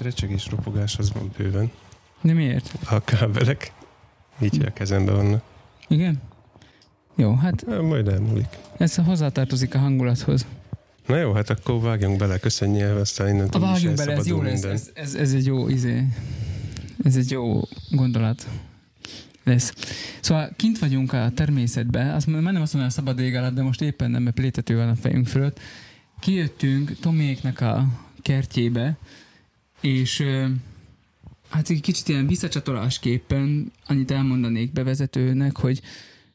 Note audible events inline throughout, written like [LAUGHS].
hát recseg és ropogás az van bőven. De miért? A kábelek így a kezembe vannak. Igen? Jó, hát Hát, majd elmúlik. ez hozzátartozik a hangulathoz. Na jó, hát akkor vágjunk bele, köszönj el, aztán A innentől is vágjunk bele, ez jó lesz. Ez, ez, ez egy jó izé. Ez egy jó gondolat lesz. Szóval kint vagyunk a természetben, azt már nem azt mondom, a szabad ég alatt, de most éppen nem, mert plétető van a fejünk fölött. Kijöttünk Toméknek a kertjébe, és hát egy kicsit ilyen visszacsatolásképpen annyit elmondanék bevezetőnek, hogy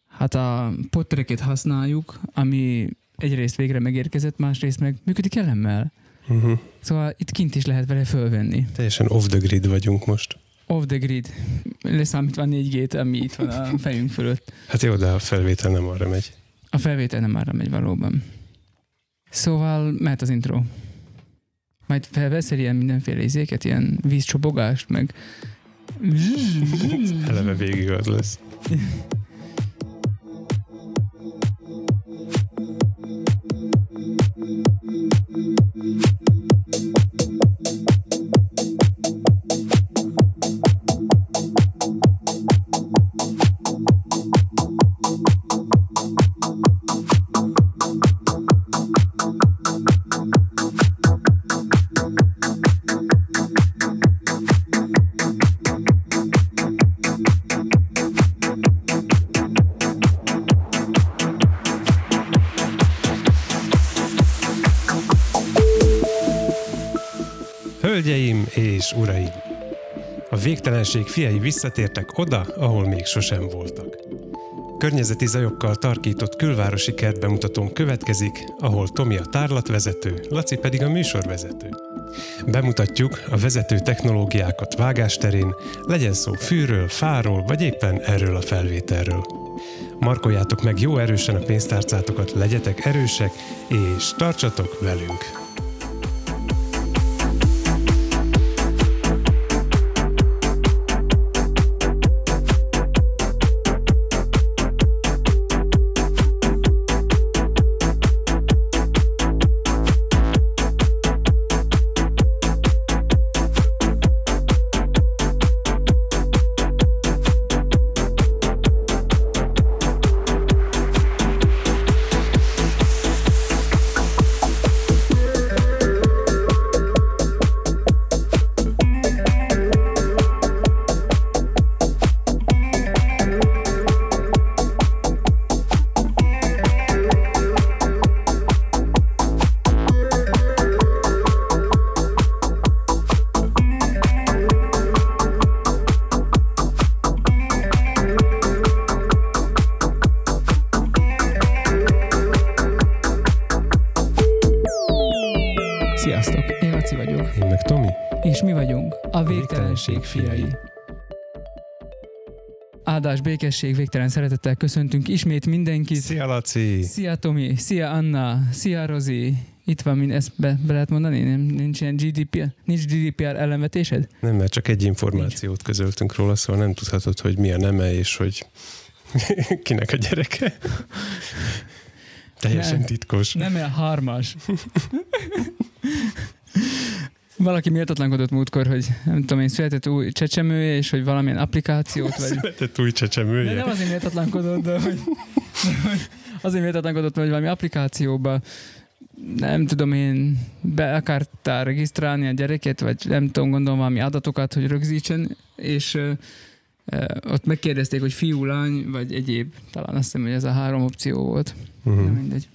hát a pottereket használjuk, ami egyrészt végre megérkezett, másrészt meg működik elemmel. Uh-huh. Szóval itt kint is lehet vele fölvenni. Teljesen off the grid vagyunk most. Off the grid. Leszámítva 4G-t, ami itt van a [LAUGHS] fejünk fölött. Hát jó, de a felvétel nem arra megy. A felvétel nem arra megy valóban. Szóval mehet az intro. Majd felveszel ilyen mindenféle izéket, ilyen vízcsobogást, meg... [LAUGHS] Eleve végig az lesz. [LAUGHS] végtelenség fiai visszatértek oda, ahol még sosem voltak. Környezeti zajokkal tarkított külvárosi kertbemutatón következik, ahol Tomi a tárlatvezető, Laci pedig a műsorvezető. Bemutatjuk a vezető technológiákat vágásterén, legyen szó fűről, fáról, vagy éppen erről a felvételről. Markoljátok meg jó erősen a pénztárcátokat, legyetek erősek, és tartsatok velünk! Végtelenség fiai. Áldás, békesség, végtelen szeretettel köszöntünk ismét mindenkit. Szia Laci! Szia Tomi, szia Anna, szia Rozi. Itt van, mind ezt be, be lehet mondani? Nem, nincs ilyen GDPR, nincs GDPR ellenvetésed? Nem, mert csak egy információt közöltünk róla, szóval nem tudhatod, hogy mi a neme, és hogy [LAUGHS] kinek a gyereke. Teljesen Nem. titkos. Nem el hármas. [LAUGHS] Valaki méltatlankodott múltkor, hogy nem tudom én, született új csecsemője, és hogy valamilyen applikációt, vagy... Született új De csecsemője. nem azért méltatlankodott, de hogy, de hogy azért méltatlankodott, hogy valami applikációba nem tudom én, be akartál regisztrálni a gyereket, vagy nem tudom, gondolom valami adatokat, hogy rögzítsen, és ott megkérdezték, hogy fiú, lány, vagy egyéb. Talán azt hiszem, hogy ez a három opció volt. Uh-huh. Uh-huh. mindegy.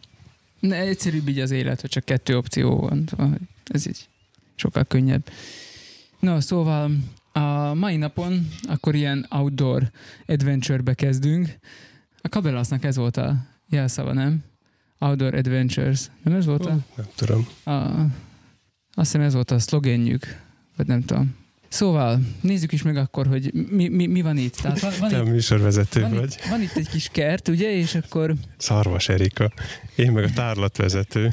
Ne, egyszerűbb így az élet, hogy csak kettő opció van. Ez így sokkal könnyebb. No, szóval a mai napon akkor ilyen outdoor adventure-be kezdünk. A Kabelásznak ez volt a jelszava, nem? Outdoor Adventures. Nem ez volt a... Nem tudom. a azt hiszem ez volt a szlogenjük, vagy nem tudom. Szóval, nézzük is meg akkor, hogy mi, mi, mi van itt. Tehát van, van, Te a itt, műsorvezető van, vagy. itt, van itt egy kis kert, ugye, és akkor Szarvas Erika. Én meg a tárlatvezető.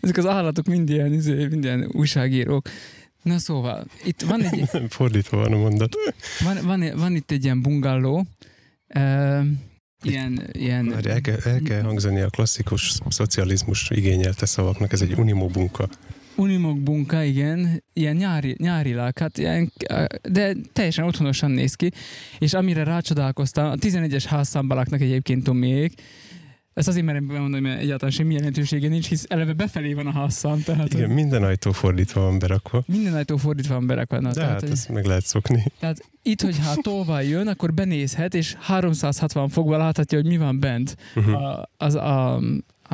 ezek az állatok mind ilyen, izé, mind ilyen újságírók. Na szóval, itt van egy, Nem fordítva van a mondat. van, van, van itt egy ilyen bungalow, uh, ilyen, ilyen Már el kell, el kell hangzani a klasszikus szocializmus igényelte szavaknak, ez egy unimobunka. Unimog bunka, igen, ilyen nyári, nyárilag, hát ilyen, de teljesen otthonosan néz ki, és amire rácsodálkoztam, a 11-es házszámba laknak egyébként Tomiék, ezt azért merem bemondani, mert egyáltalán semmi jelentősége nincs, hisz eleve befelé van a házszám. Tehát, Igen, minden ajtó fordítva van berakva. Minden ajtó fordítva van berakva. Na, De tehát, hát hogy- ezt meg lehet szokni. Tehát itt, hogyha tolvaj jön, akkor benézhet, és 360 fokban láthatja, hogy mi van bent Uh-huh. a, az a,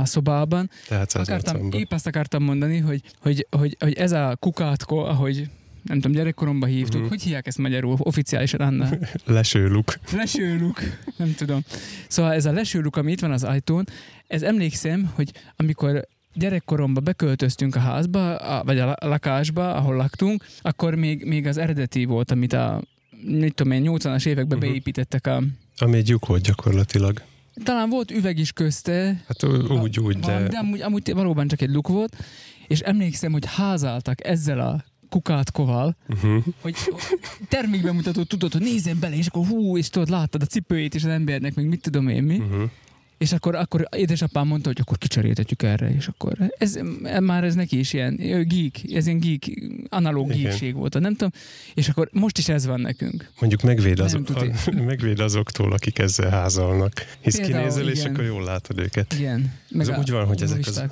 a szobában. Tehát Akartam, 180-ban. épp azt akartam mondani, hogy, hogy, hogy, hogy ez a kukátko, ahogy nem tudom, gyerekkoromban hívtuk, Mhm. hogy hívják ezt magyarul oficiálisan, Anna? [LAUGHS] Lesőluk. Lesőluk, nem tudom. Szóval ez a lesőluk, ami itt van az ajtón, ez emlékszem, hogy amikor gyerekkoromban beköltöztünk a házba, a, vagy a la- lakásba, ahol laktunk, akkor még, még az eredeti volt, amit a mit tudom én, 80-as években Mhm. beépítettek a... Ami egy lyuk volt gyakorlatilag. Talán volt üveg is közte, Hát úgy, úgy, de de amúgy, amúgy valóban csak egy luk volt, és emlékszem, hogy házáltak ezzel a kukátkoval, uh-huh. hogy termékbemutató tudod, hogy nézzen bele, és akkor hú, és tudod, láttad a cipőjét és az embernek, meg mit tudom én mi. Uh-huh. És akkor, akkor édesapám mondta, hogy akkor kicseréltetjük erre, és akkor ez, már ez neki is ilyen geek, ez ilyen geek, analóg Igen. geekség volt, nem tudom. És akkor most is ez van nekünk. Mondjuk megvéd, tuti. a, [LAUGHS] megvéd azoktól, akik ezzel házalnak. Hisz Például, kinézel, és igen. akkor jól látod őket. Igen. Ez úgy van, hogy ezek az-.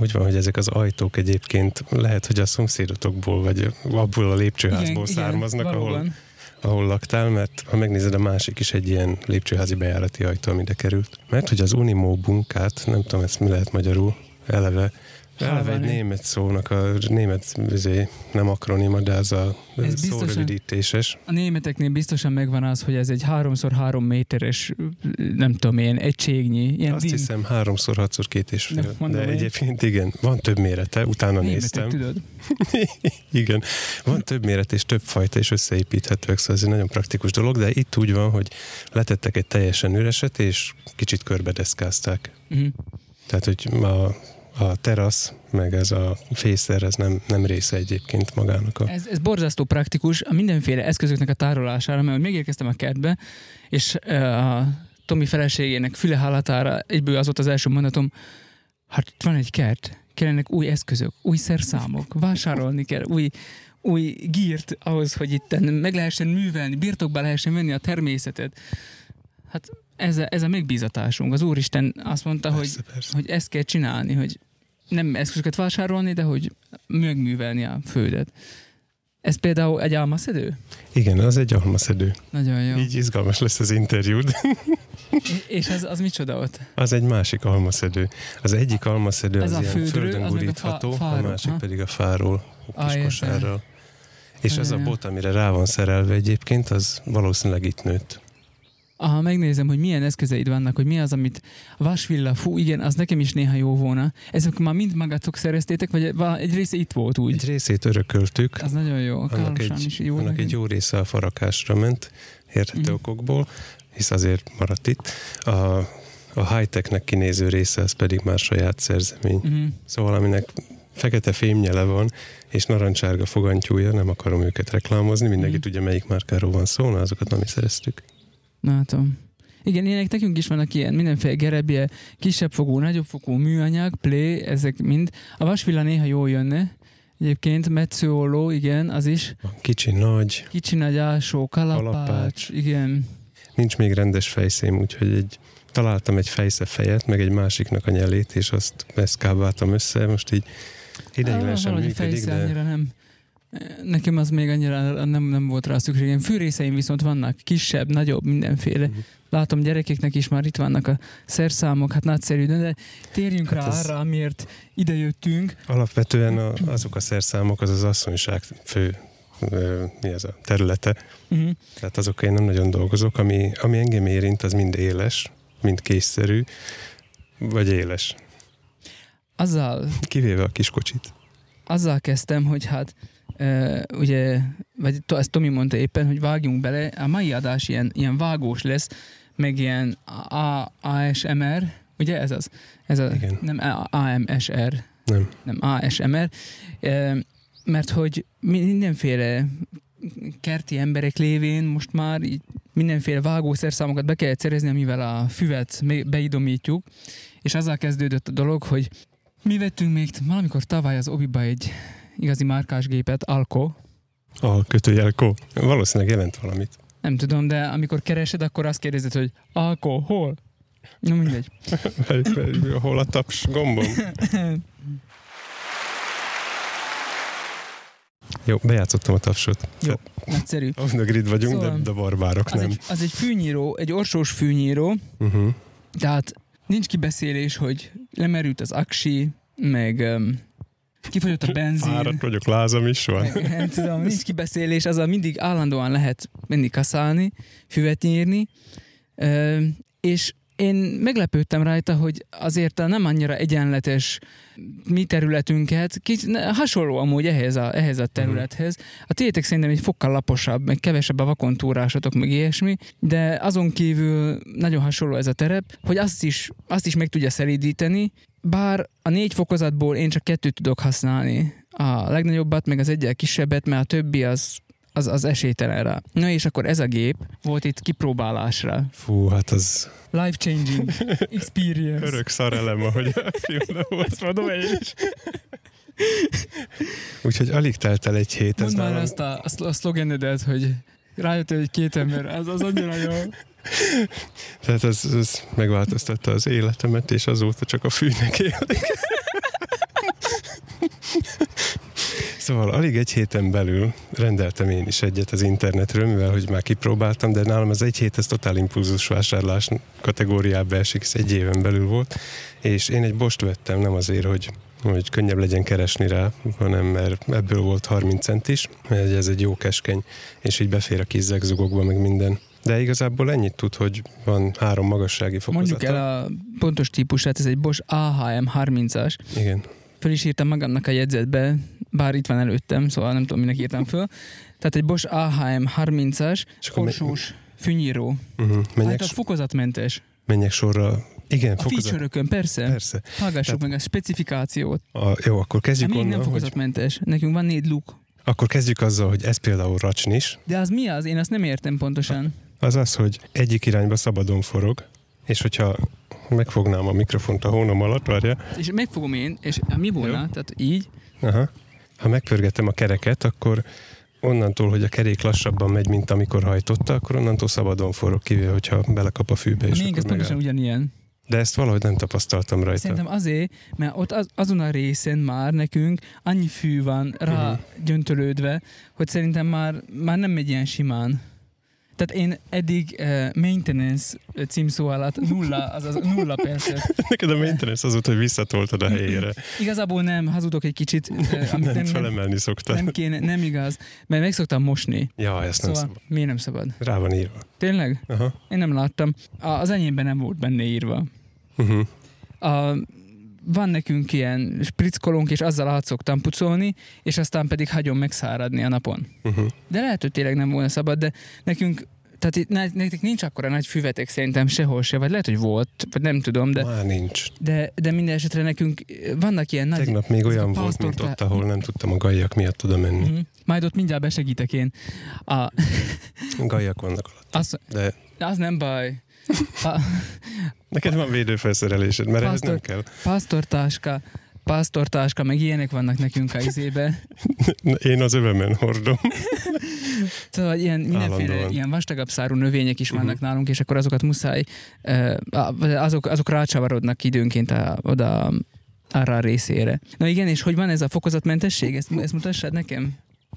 Úgy van, hogy ezek az ajtók egyébként lehet, hogy a szomszédotokból, vagy abból a lépcsőházból származnak, ahol, valóban. Ahol laktál, mert ha megnézed, a másik is egy ilyen lépcsőházi bejárati ajtó, ami ide került. Mert hogy az Unimo bunkát, nem tudom, ezt mi lehet magyarul, eleve, eleve egy német szónak, a német, izé, nem akronima, de az a Ez szórövidítéses. A németeknél biztosan megvan az, hogy ez egy 3x3 méteres, nem tudom én, egységnyi. Ilyen Azt din- hiszem háromszor, hatszor két és fél. mondom De én. egyébként igen, van több mérete, utána németek, néztem. tudod. [LAUGHS] Igen, van több méret és több fajta is összeépíthetőek, szóval ez egy nagyon praktikus dolog, de itt úgy van, hogy letettek egy teljesen üreset, és kicsit körbedeszkázták. Uh-huh. Tehát, hogy a, a terasz, meg ez a fészer, ez nem, nem része egyébként magának a... Ez, ez borzasztó praktikus a mindenféle eszközöknek a tárolására, mert megérkeztem a kertbe, és a Tomi feleségének füle hallatára egyből az volt az első mondatom, hát itt van egy kert, kellenek új eszközök, új szerszámok, vásárolni kell, új, új gírt ahhoz, hogy itt meg lehessen művelni, birtokba lehessen venni a természetet. Hát ez a, ez a megbízatásunk. Az Úristen azt mondta, hogy Persze, persze. hogy ezt kell csinálni, hogy nem eszközöket vásárolni, de hogy megművelni a földet. Ez például egy almaszedő? Igen, az egy almaszedő. Nagyon jó. Így izgalmas lesz az interjúd. [LAUGHS] És- az, az micsoda ott? Az egy másik almaszedő. Az egyik almaszedő Ez az a ilyen földről, földön az meg a gurítható, fá- a másik ha? pedig a fáról, Ah, kis értem. kosárral. És az a bot, amire rá van szerelve egyébként, az valószínűleg itt nőtt. Aha, megnézem, hogy milyen eszközeid vannak, hogy mi az, amit vasvilla, fú, igen, az nekem is néha jó volna. Ezek már mind magatok szereztétek, vagy egy része itt volt úgy? Egy részét örököltük, Az nagyon jó. A annak egy, is jó. annak egy jó része a farakásra ment, érthető Mhm. okokból, hisz azért maradt itt. A, a high-technek kinéző része, az pedig már saját szerzemény. Uh-huh. Szóval aminek fekete fémnyele van, és narancsárga fogantyúja, nem akarom őket reklámozni, mindenki Mhm. tudja, melyik márkáról van szó, na azokat nem is szereztük. Látom. Igen, ilyenek nekünk is vannak ilyen mindenféle gerebje, kisebb fogú, nagyobb fogú műanyag, play, ezek mind. A vasvilla néha jól jönne. Egyébként metszőolló, igen, az is. Kicsi, nagy, Kicsi nagy ásó, kalapács, Kalapács. igen. nincs még rendes fejszém, úgyhogy egy, találtam egy fejsze fejet, meg egy másiknak a nyelét, és azt ezt kábáltam össze, most így ideiglenesen működik, de nem. Nekem az még annyira nem, nem volt rá szükségem. Fűrészeim viszont vannak, kisebb, nagyobb, mindenféle. Mhm. Látom, gyerekeknek is már itt vannak a szerszámok, hát nagyszerű, de, térjünk Hát rá arra, amiért idejöttünk. alapvetően a, azok a szerszámok, az az asszonyság fő mi ez a területe. Uh-huh. Tehát azokkal én nem nagyon dolgozok, ami, ami engem érint, az mind éles, mind készszerű, vagy éles. Azzal Kivéve a kiskocsit. azzal kezdtem, hogy hát uh, ugye, vagy ezt Tomi mondta éppen, hogy vágjunk bele, a mai adás ilyen, ilyen vágós lesz, meg ilyen A- ASMR, ugye ez az? Ez a, Igen. nem AMSR, Nem. nem ASMR, uh, mert hogy mi- mindenféle kerti emberek lévén most már így mindenféle vágószerszámokat be kellett szerezni, amivel a füvet beidomítjuk, és azzal kezdődött a dolog, hogy Mi vettünk még valamikor tavaly az Obiba egy igazi márkás gépet, Alco. A kötőjel ko. Valószínűleg jelent valamit. Nem tudom, de amikor keresed, akkor azt kérdezed, hogy Alco, hol? No mindegy. [LAUGHS] Hol a taps gombom? [LAUGHS] Jó, bejátszottam a tapsot. Jó, nagyszerű. On the grid vagyunk, Szóval de, de barbárok Az nem. egy, az egy fűnyíró, egy orsós fűnyíró, Uh-huh. tehát nincs kibeszélés, hogy lemerült az aksi, meg um, kifogyott a benzin. Fáradt vagyok, lázam is van. nem tudom, nincs kibeszélés, azzal mindig állandóan lehet mindig kaszálni, füvet nyírni, Ö, és én meglepődtem rajta, hogy azért a nem annyira egyenletes mi területünket, kicsit hasonló amúgy ehhez a, ehhez a területhez. A tétek szerintem egy fokkal laposabb, meg kevesebb a vakontúrásotok, meg ilyesmi, de azon kívül nagyon hasonló ez a terep, hogy azt is, azt is meg tudja szelídíteni, bár a négy fokozatból én csak kettőt tudok használni. A legnagyobbat, meg az egyel kisebbet, mert a többi az, az, az esélytelen rá. Na és akkor ez a gép volt itt kipróbálásra. Fú, hát az Life changing [LAUGHS] experience. örök szarelem, ahogy a filmben volt. Mondom én is. Úgyhogy alig telt el egy hét. Ez Mondd már nálam, azt a, a szlogenedet, hogy rájött egy két ember, az, az annyira jó. Tehát ez, ez megváltoztatta az életemet, és azóta csak a fűnek élek. Szóval alig egy héten belül rendeltem én is egyet az internetről, mivel hogy már kipróbáltam, de nálam az egy hét ez totál impulzus vásárlás kategóriába esik, ez egy éven belül volt, és én egy bost vettem, nem azért, hogy hogy könnyebb legyen keresni rá, hanem mert ebből volt 30 cent is, mert ez egy jó keskeny, és így befér a kis meg minden. De igazából ennyit tud, hogy van három magassági fokozata. Mondjuk el a pontos típusát, ez egy Bosch AHM 30-as. Igen. Föl is írtam magamnak a jegyzetbe, bár itt van előttem, szóval nem tudom, minek írtam föl. Tehát egy Bosch AHM 30-as, És akkor me- orsós fűnyíró. Uh-huh. Menjek, Hát fokozatmentes. menjek sorra. Igen, A fokozat. feature-ökön, persze. Persze. Hallgassuk Tehát- meg a specifikációt. A, jó, akkor Hát kezdjük még nem onnan, hogy, fokozatmentes. Nekünk van négy luk. akkor kezdjük azzal, hogy ez például racsnis. De az mi az? Én azt nem értem pontosan. Az az, hogy egyik irányba szabadon forog, és hogyha megfognám a mikrofont a hónom alatt, várja, És megfogom én, és mi volna? Jó. Tehát így. aha, ha megpörgetem a kereket, akkor onnantól, hogy a kerék lassabban megy, mint amikor hajtotta, akkor onnantól szabadon forog, kivéve, hogyha belekap a fűbe. És Még ez pontosan ugyanilyen. De ezt valahogy nem tapasztaltam rajta. Szerintem azért, mert ott az, azon a részen már nekünk annyi fű van rá Mhm. gyöntölődve, hogy szerintem már, már nem megy ilyen simán. Tehát én eddig uh, maintenance címszó alatt nulla, azaz nulla percet. [LAUGHS] Neked a maintenance az volt, hogy visszatoltad a helyére. Igazából nem, hazudok egy kicsit, uh, amit Nem, nem, nem, felemelni szoktad. nem kéne, nem igaz, mert meg szoktam mosni. Ja, ezt nem Szóval szabad. miért nem szabad? Rá van írva. Tényleg? Aha. Én nem láttam. A, az enyémben nem volt benne írva. Uh-huh. A, van nekünk ilyen spritzkolónk, és azzal át szoktam pucolni, és aztán pedig hagyom megszáradni a napon. Uh-huh. De lehet, hogy tényleg nem volna szabad, de nekünk tehát itt, ne- nektek nincs akkora nagy füvetek szerintem sehol se, vagy lehet, hogy volt, vagy nem tudom, de, Már nincs. de, de minden esetre nekünk vannak ilyen nagy... Tegnap még olyan a volt, mint ott, ahol nem tudtam a gajak miatt oda menni. Mhm. Majd ott mindjárt besegítek én. A, [LAUGHS] Gajak vannak alatt. az, De az nem baj. Pa, [LAUGHS] neked van védőfelszerelésed, mert ez nem kell. pásztortáska, pásztortáska, meg ilyenek vannak nekünk a izébe. [LAUGHS] Én az övemen hordom. Szóval ilyen mindenféle Állandóan. ilyen vastagabb szárú növények is vannak Mhm. nálunk, és akkor azokat muszáj, azok, azok rácsavarodnak időnként a, oda arra a részére. Na igen, és hogy van ez a fokozatmentesség? Ezt, ezt mutassad nekem?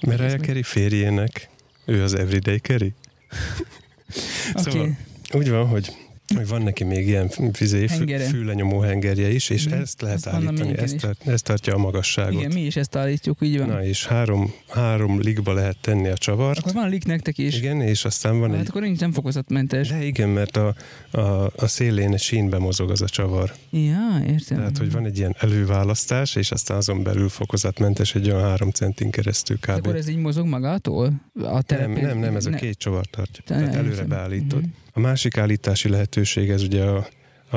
Mariah meg- Carey férjének, ő az Everyday Carey. [LAUGHS] Oké. Szóval úgy van, hogy hogy van neki még ilyen fizé, fűlenyomó hengerje is, és Mhm. ezt lehet Ezt állítani, ezt, tart, ezt tartja a magasságot. Igen, mi is ezt állítjuk, így van. Na és három, három ligba lehet tenni a csavart. Akkor van lik nektek is. Igen, és aztán van Hát egy... akkor nincs nem fokozatmentes. De igen, mert a, a, a szélén egy sínbe mozog az a csavar. Ja, értem. Tehát, hogy van egy ilyen előválasztás, és aztán azon belül fokozatmentes egy olyan három centin keresztül De kb. akkor ez így mozog magától? A Nem, terepen? nem, nem, ez a Ne- két csavar tartja. Te- Tehát előre beállítod. Mhm. A másik állítási lehetőség ez ugye a,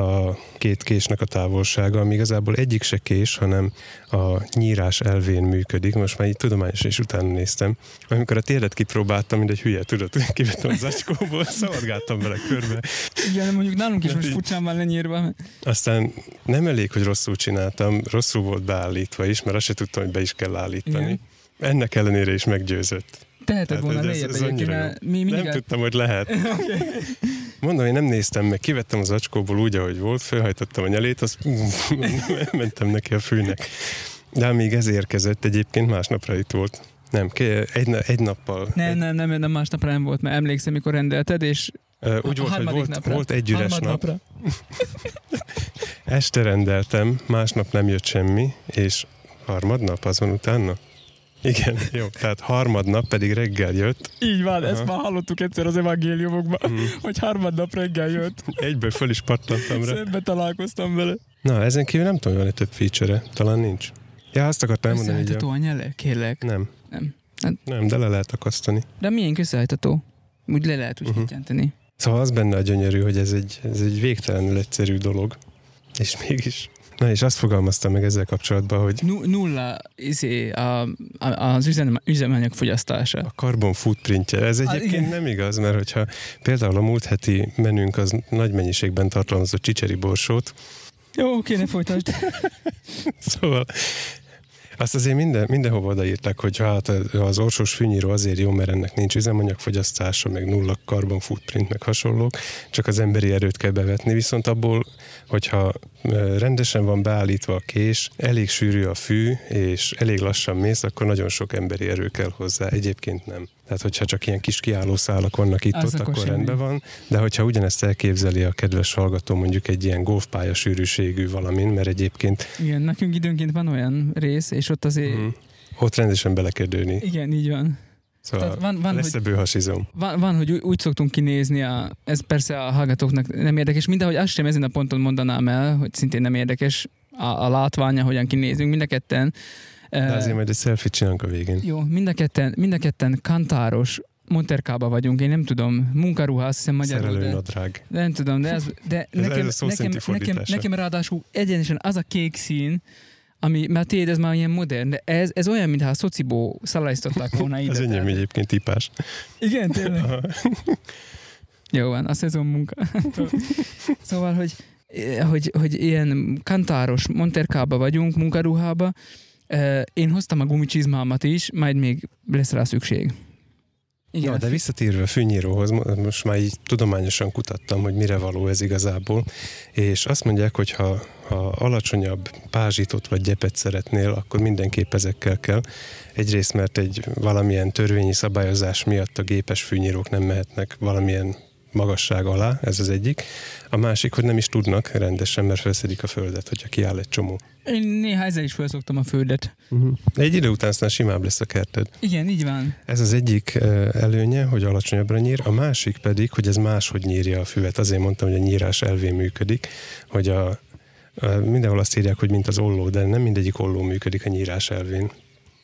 a két késnek a távolsága, ami igazából egyik se kés, hanem a nyírás elvén működik. Most már így tudományos és utána néztem. Amikor a térdet kipróbáltam, mint egy hülye, tudod, [LAUGHS] kivettem az acskóból, szaladgáltam vele körbe. Igen, mondjuk nálunk is most furcsán van lenyírva. Aztán nem elég, hogy rosszul csináltam, rosszul volt beállítva is, mert azt se tudtam, hogy be is kell állítani. Igen. Ennek ellenére is meggyőzött. Teheted hát, volna lejjebb egyébként, mi mindig... Nem tudtam, hogy lehet. [LAUGHS] okay. Mondom, én nem néztem meg, kivettem az acskóból úgy, ahogy volt, felhajtottam a nyelét, azt [LAUGHS] mentem neki a fűnek. De még ez érkezett, egyébként másnapra itt volt. Nem, egy, egy nappal. Nem, nem, nem, nem másnapra nem volt, mert emlékszem, mikor rendelted, és Uh, úgy a, volt, hogy volt, napra. volt egy üres nap. Este rendeltem, másnap nem jött semmi, és harmadnap azon utána? Igen, jó. Tehát harmadnap pedig reggel jött. Így van, Aha. ezt már hallottuk egyszer az evangéliumokban, hmm. [LAUGHS] hogy harmadnap reggel jött. Egyből föl is pattantam rá. Szembe találkoztam vele. Na, ezen kívül nem tudom, van-e több feature Talán nincs. Ja, azt akartam mondani, hogy... Összehajtató a nyele, kérlek. Nem. Nem. Nem, nem de le lehet akasztani. De milyen összehajtató? Úgy le lehet úgy uh-huh. Szóval az benne a gyönyörű, hogy ez egy, ez egy végtelenül egyszerű dolog. És mégis Na és azt fogalmaztam meg ezzel kapcsolatban, hogy... Nulla izé, a, a, az üzem, üzemanyag fogyasztása. A carbon footprintje. Ez egyébként a, nem igaz, mert hogyha például a múlt heti menünk az nagy mennyiségben tartalmazott csicseri borsót, jó, kéne folytasd. [LAUGHS] szóval azt azért minden, mindenhova odaírták, hogy hát az orsós fűnyíró azért jó, mert ennek nincs üzemanyagfogyasztása, meg nulla carbon footprint, meg hasonlók, csak az emberi erőt kell bevetni, viszont abból, hogyha rendesen van beállítva a kés, elég sűrű a fű, és elég lassan mész, akkor nagyon sok emberi erő kell hozzá. Egyébként nem. Tehát, hogyha csak ilyen kis kiálló szálak vannak itt, ott, akkor, akkor rendben van. De hogyha ugyanezt elképzeli a kedves hallgató mondjuk egy ilyen golfpálya sűrűségű valamin, mert egyébként... Igen, nekünk időnként van olyan rész, és ott azért... Uh-huh. Ott rendesen bele kell dőni. Igen, így van. Szóval van, van, lesz hogy, hasizom. Van, van, hogy úgy, úgy szoktunk kinézni, a, ez persze a hallgatóknak nem érdekes, mindahogy azt sem ezen a ponton mondanám el, hogy szintén nem érdekes a, a látványa, hogyan kinézünk, mind a ketten. De azért majd egy selfie csinálunk a végén. Jó, mind a ketten, mind a ketten kantáros, Monterkába vagyunk, én nem tudom, munkaruha, azt hiszem magyarul. Szerelőnadrág. De, nem tudom, de ez, de ez nekem, ez nekem, nekem, nekem ráadásul egyenesen az a kék szín, ami, mert tiéd ez már ilyen modern, de ez, ez olyan, mintha a szociból szalajztatták volna [LAUGHS] ide. ez enyém egyébként tipás. Igen, tényleg. [LAUGHS] Jó van, a szezon munka. [LAUGHS] szóval, hogy, hogy, hogy ilyen kantáros Monterkába vagyunk, munkaruhába, én hoztam a gumicsizmámat is, majd még lesz rá szükség. Igen. Ja, de visszatérve fűnyíróhoz, most már így tudományosan kutattam, hogy mire való ez igazából, és azt mondják, hogy ha, ha alacsonyabb pázsitot vagy gyepet szeretnél, akkor mindenképp ezekkel kell. Egyrészt, mert egy valamilyen törvényi szabályozás miatt a gépes fűnyírók nem mehetnek valamilyen magasság alá, ez az egyik. A másik, hogy nem is tudnak rendesen, mert felszedik a földet, hogyha kiáll egy csomó. Én néha ezzel is felszoktam a földet. Uh-huh. Egy idő után aztán simább lesz a kerted. Igen, így van. Ez az egyik előnye, hogy alacsonyabbra nyír, a másik pedig, hogy ez máshogy nyírja a füvet. Azért mondtam, hogy a nyírás elvén működik, hogy a, a mindenhol azt írják, hogy mint az olló, de nem mindegyik olló működik a nyírás elvén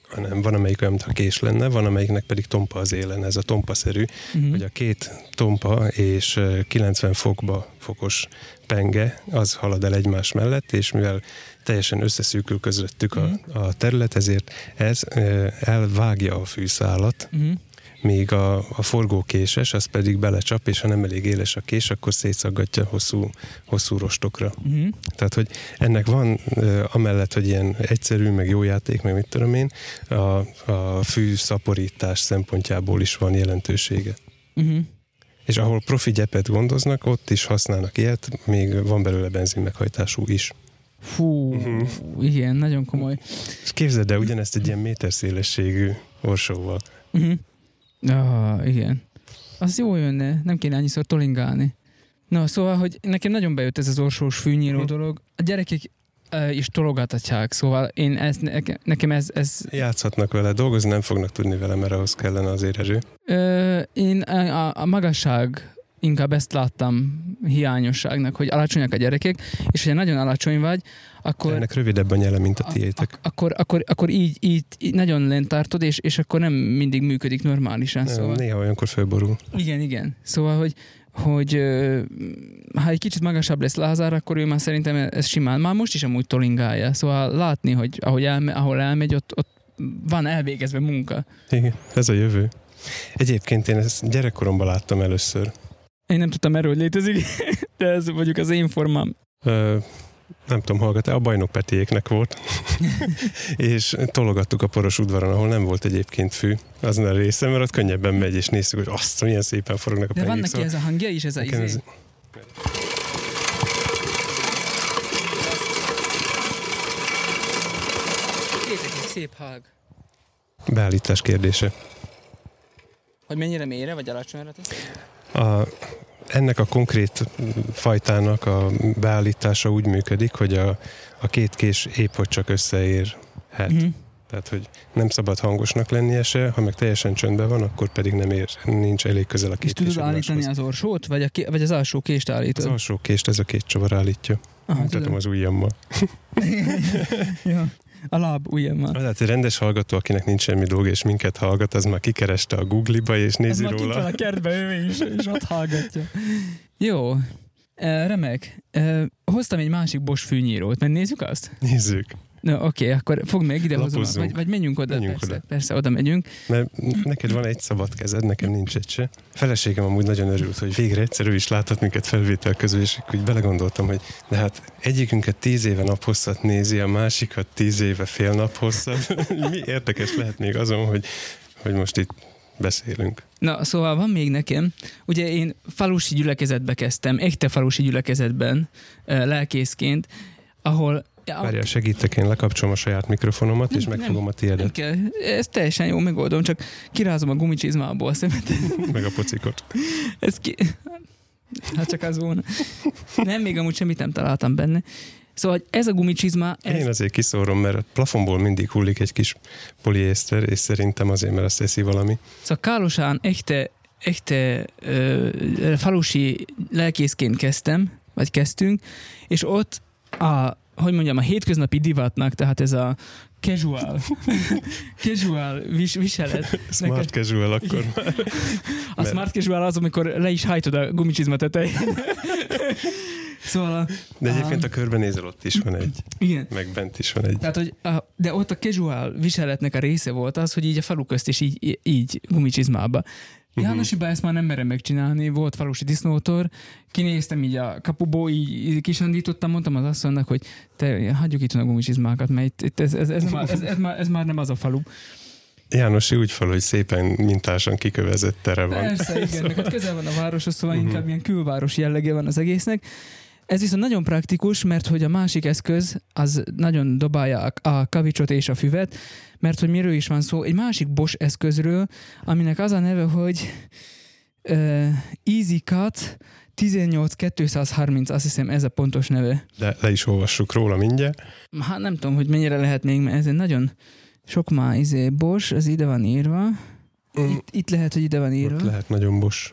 hanem van amelyik olyan, mintha kés lenne, van amelyiknek pedig tompa az élen, ez a tompaszerű, uh-huh. hogy a két tompa és 90 fokba fokos penge, az halad el egymás mellett, és mivel teljesen összeszűkül közöttük uh-huh. a, mhm. a terület, ezért ez elvágja a fűszálat, uh-huh míg a, a forgókéses, az pedig belecsap, és ha nem elég éles a kés, akkor szétszaggatja hosszú, hosszú rostokra. Uh-huh. Tehát, hogy ennek van, amellett, hogy ilyen egyszerű, meg jó játék, meg mit tudom én, a, a fű szaporítás szempontjából is van jelentősége. Uh-huh. És ahol profi gyepet gondoznak, ott is használnak ilyet, még van belőle benzin meghajtású is. Fú, uh-huh. igen, nagyon komoly. És képzeld el ugyanezt egy ilyen méterszélességű orsóval. Uh-huh. Ah, igen. Az jó jönne, nem kéne annyiszor tolingálni. Na, szóval, hogy nekem nagyon bejött ez az orsós fűnyíró hm. dolog. A gyerekek uh, is tologathatják, szóval én ez, nekem ez, ez... Játszhatnak vele, dolgozni nem fognak tudni vele, mert ahhoz kellene azért erő. Uh, én a, a magasság inkább ezt láttam hiányosságnak, hogy alacsonyak a gyerekek, és hogyha nagyon alacsony vagy, akkor... Ennek rövidebb a nyele, mint a tiétek. Ak- akkor, akkor, akkor így, így, így nagyon lent tartod, és, és akkor nem mindig működik normálisan. Nem, szóval... Néha olyankor fölborul. Igen, igen. Szóval, hogy, hogy ha egy kicsit magasabb lesz Lázár, akkor ő már szerintem ez simán, már most is amúgy tolingálja. Szóval látni, hogy ahogy elme, ahol elmegy, ott, ott van elvégezve munka. Igen, ez a jövő. Egyébként én ezt gyerekkoromban láttam először. Én nem tudtam erről, hogy létezik, [LAUGHS] de ez mondjuk az én formám. Ö, nem tudom, hallgat a bajnok Petiéknek volt, [LAUGHS] és tologattuk a poros udvaron, ahol nem volt egyébként fű azon a részen, mert ott könnyebben megy, és néztük, hogy azt, milyen szépen forognak a De van neki ez a hangja is, ez a izé. ez- szép hág. beállítás kérdése. Hogy mennyire mélyre, vagy alacsonyra tesz? A, ennek a konkrét fajtának a beállítása úgy működik, hogy a, a két kés épp hogy csak összeérhet. Mhm. Tehát, hogy nem szabad hangosnak lennie se, ha meg teljesen csöndben van, akkor pedig nem ér, nincs elég közel a És két tudod kés állítani egymáshoz. az orsót, vagy, a, ké- vagy az alsó kést Az állítod? alsó kést ez a két csavar állítja. Aha, Mutatom tudom. az ujjammal. [LAUGHS] ja. A láb ujjammal. Tehát egy rendes hallgató, akinek nincs semmi dolga, és minket hallgat, az már kikereste a Google-ba, és Ez nézi már van róla. a kertbe, ő is, és ott hallgatja. Jó, remek. Hoztam egy másik Bosch fűnyírót, mert nézzük azt? Nézzük. Na, oké, akkor fogd meg, ide hozom, vagy, vagy menjünk oda, Menjünk persze, oda. persze, oda megyünk. Mert neked van egy szabad kezed, nekem nincs egy se. Feleségem amúgy nagyon örült, hogy végre egyszer ő is láthat minket felvétel közül, és úgy belegondoltam, hogy de hát egyikünket tíz éve naphosszat nézi, a másikat tíz éve fél naphosszat. [LAUGHS] Mi érdekes lehet még azon, hogy, hogy most itt beszélünk. Na, szóval van még nekem, ugye én falusi gyülekezetbe kezdtem, echte falusi gyülekezetben e, lelkészként, ahol Ja, Várjál, segítek, én lekapcsolom a saját mikrofonomat, és Nem, nem. megfogom a nem tiédet, kell, ez teljesen jó megoldom, csak kirázom a gumicsizmából a szemet. [LAUGHS] meg a pocikot. Ez ki... Hát csak az volna. Nem, még amúgy semmit nem találtam benne. Szóval ez a gumicsizma, ez, Én azért kiszórom, mert a plafonból mindig hullik egy kis poliészter, és szerintem azért, mert azt teszi valami. szóval Kálosán echte, echte ö, falusi lelkészként kezdtem, vagy kezdtünk, és ott a, hogy mondjam, a hétköznapi divatnak, tehát ez a casual, [LAUGHS] casual vis, viselet. Smart casual akkor. A smart casual az, amikor le is hajtod a gumicsizma tetején. [LAUGHS] szóval a, De egyébként a körbenézel, ott is van egy, igen, meg bent is van egy. Tehát, hogy a, de ott a casual viseletnek a része volt az, hogy így a falu közt is így, így gumicsizmába. Mhm. Jánosiba ezt már nem merem megcsinálni, volt falusi disznótor, kinéztem így a kapuból, így, így kisandítottam, mondtam az asszonynak, hogy te hagyjuk itt a gumicsizmákat, mert itt, itt ez, ez, ez, nem, ez, ez, már, ez már nem az a falu. Jánosi úgy fal, hogy szépen mintásan kikövezett tere van. Persze, igen, [LAUGHS] meg ott közel van a városhoz, szóval Mhm. inkább ilyen külváros jellege van az egésznek. Ez viszont nagyon praktikus, mert hogy a másik eszköz az nagyon dobálja a, a kavicsot és a füvet, mert hogy miről is van szó, egy másik Bosch eszközről, aminek az a neve, hogy uh, Easy Cut 18230, azt hiszem ez a pontos neve. De le is olvassuk róla mindjárt. Hát nem tudom, hogy mennyire lehet még, mert ez egy nagyon sok már izé Bosch, ez ide van írva. Mm, Itt, itt lehet, hogy ide van írva. Ott lehet nagyon bos.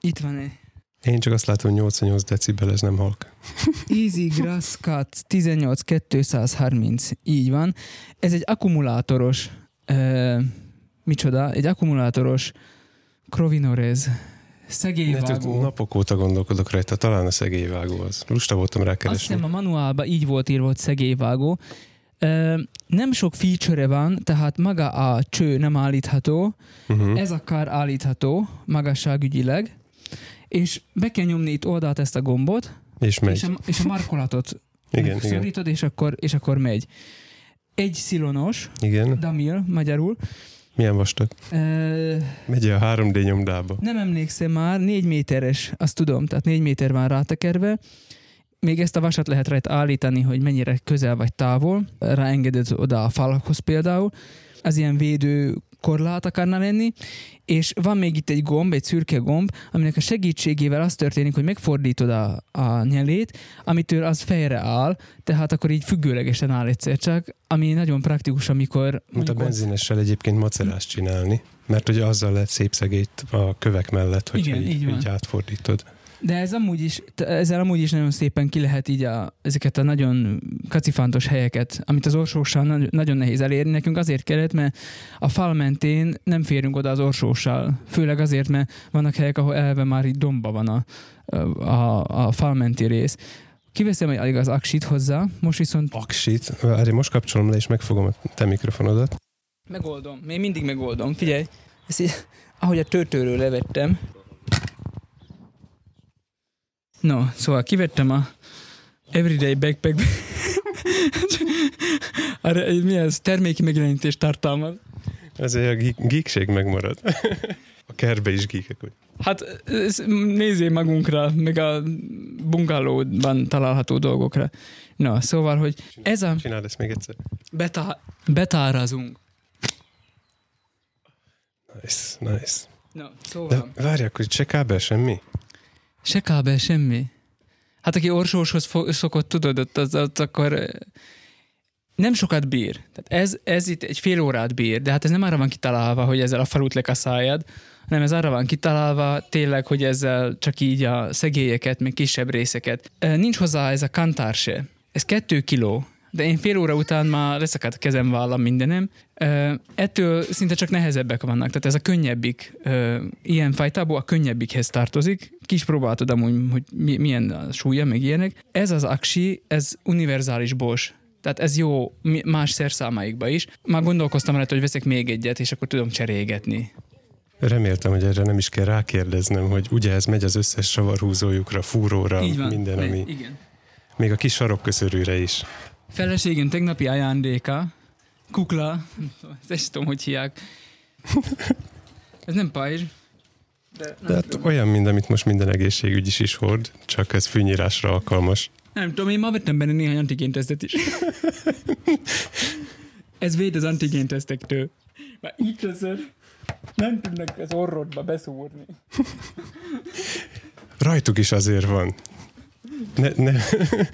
Itt van. Én csak azt látom, hogy 88 decibel, ez nem halk. Easy Grass Cut 18230, így van. Ez egy akkumulátoros, uh, micsoda, egy akkumulátoros Crovinorez Ne, szegélyvágó. napok óta gondolkodok rajta, talán a szegélyvágó az. Lusta voltam rá Azt hiszem a manuálban így volt írva, hogy szegélyvágó. Nem sok feature van, tehát maga a cső nem állítható, Uh-huh. ez a kár állítható magasságügyileg, és be kell nyomni itt oldalt ezt a gombot, És megy. és a, és a markolatot [LAUGHS] Igen, igen. és akkor, és akkor megy. Egy szilonos, Igen. damil magyarul. Milyen vastag? Ö, Megy a 3D nyomdába. nem emlékszem már, négy méteres, azt tudom, tehát négy méter van rátekerve. Még ezt a vasat lehet rajta állítani, hogy mennyire közel vagy távol. Ráengeded oda a falakhoz például. Az ilyen védő korlát akarna lenni, és van még itt egy gomb, egy szürke gomb, aminek a segítségével az történik, hogy megfordítod a, a nyelét, amitől az fejre áll, tehát akkor így függőlegesen áll egyszer csak, ami nagyon praktikus, amikor... Mint a benzinessel egyébként macerást csinálni, mert ugye azzal lehet szép szegélyt a kövek mellett, hogy Igen, így, így így átfordítod. De ez amúgy is, ezzel amúgy is nagyon szépen ki lehet így a, ezeket a nagyon kacifántos helyeket, amit az orsóssal nagyon, nehéz elérni. Nekünk azért kellett, mert a fal mentén nem férünk oda az orsóssal. Főleg azért, mert vannak helyek, ahol elve már így domba van a, a, a fal menti rész. Kiveszem egy az aksit hozzá, most viszont... Aksit? Várj, most kapcsolom le, és megfogom a te mikrofonodat. Megoldom, én mindig megoldom. Figyelj, ezt így, ahogy a töltőről levettem, No, szóval kivettem a Everyday Backpack [LAUGHS] mi ez? Terméki megjelenítés tartalmaz. Ezért a geekség megmarad. A kerbe is geekek vagy. Hát nézzél magunkra, meg a bungálóban található dolgokra. Na, szóval, hogy ez a... Csináld ezt még egyszer. Betá... Betárazunk. Nice, nice. Na, szóval... De várj, akkor se kábel semmi? Se kábel semmi. Hát aki orsóshoz fo- szokott, tudod, ott az, az akkor nem sokat bír. Tehát ez, ez itt egy fél órát bír, de hát ez nem arra van kitalálva, hogy ezzel a falut lekaszáljad, hanem ez arra van kitalálva tényleg, hogy ezzel csak így a szegélyeket, még kisebb részeket. Nincs hozzá ez a kantár se. Ez kettő kiló, de én fél óra után már leszakadt a kezem, vállam, mindenem. Ettől szinte csak nehezebbek vannak, tehát ez a könnyebbik, ilyen fajtából a könnyebbikhez tartozik. Kis próbáltad amúgy, hogy milyen a súlya, meg ilyenek. Ez az aksi, ez univerzális bors. Tehát ez jó más szerszámaikba is. Már gondolkoztam rá, hogy veszek még egyet, és akkor tudom cserégetni. Reméltem, hogy erre nem is kell rákérdeznem, hogy ugye ez megy az összes savarhúzójukra, fúróra, Így van. minden, ami... Igen. Még a kis sarokköszörűre is. Feleségem tegnapi ajándéka, kukla, [LAUGHS] ezt tudom, hogy hiák. Ez nem pajzs. De, de hát olyan, mint amit most minden egészségügy is hord, csak ez fűnyírásra alkalmas. Nem tudom, én ma vettem benne néhány antigéntesztet is. [LAUGHS] ez véd az antigéntesztektől. Már így teszed, nem tudnak az orrodba beszúrni. Rajtuk is azért van. Ne, ne,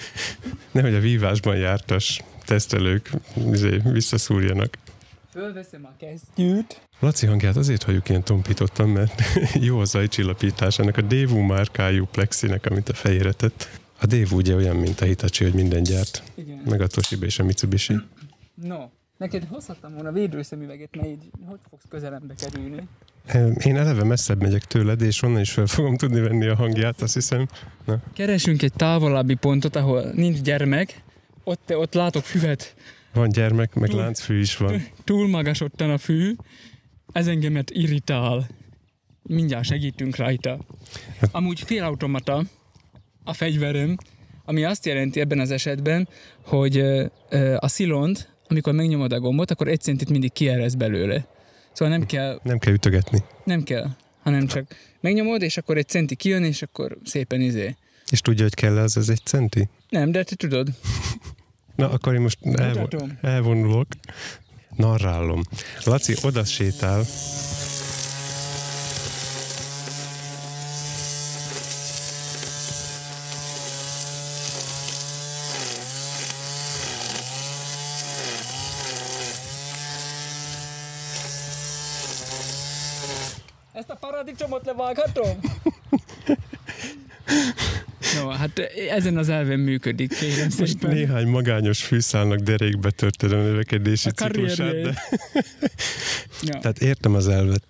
[LAUGHS] nehogy a vívásban jártas tesztelők izé, visszaszúrjanak. Fölveszem a kesztyűt. Laci hangját azért halljuk ilyen tompítottan, mert [LAUGHS] jó a zajcsillapítás ennek a Devu márkájú plexinek, amit a fejére tett. A Devu ugye olyan, mint a Hitachi, hogy minden gyárt. Igen. Meg a Toshiba és a Mitsubishi. No, neked hozhattam volna védőszemüveget, mert így hogy fogsz közelembe kerülni? Én eleve messzebb megyek tőled, és onnan is fel fogom tudni venni a hangját, azt hiszem. Na. Keresünk egy távolabbi pontot, ahol nincs gyermek, ott, ott látok füvet. Van gyermek, meg túl, láncfű is van. [LAUGHS] Túl magas ottan a fű, ez engemet irritál. Mindjárt segítünk rajta. Hát- Amúgy félautomata a fegyverem, ami azt jelenti ebben az esetben, hogy a szilond, amikor megnyomod a gombot, akkor egy centit mindig kierez belőle. Szóval nem kell... Nem kell ütögetni. Nem kell, hanem csak megnyomod, és akkor egy centi kijön, és akkor szépen izé. És tudja, hogy kell az, ez egy centi? Nem, de te tudod. [LAUGHS] Na, akkor én most elvo- elvonulok. Narrálom. Laci oda sétál. Ezt a paradicsomot levághatom? [LAUGHS] No, hát ezen az elven működik, kérem Most szépen. néhány magányos fűszálnak derékbe törted a növekedési A ciklusát, de... Ja. [LAUGHS] Tehát értem az elvet.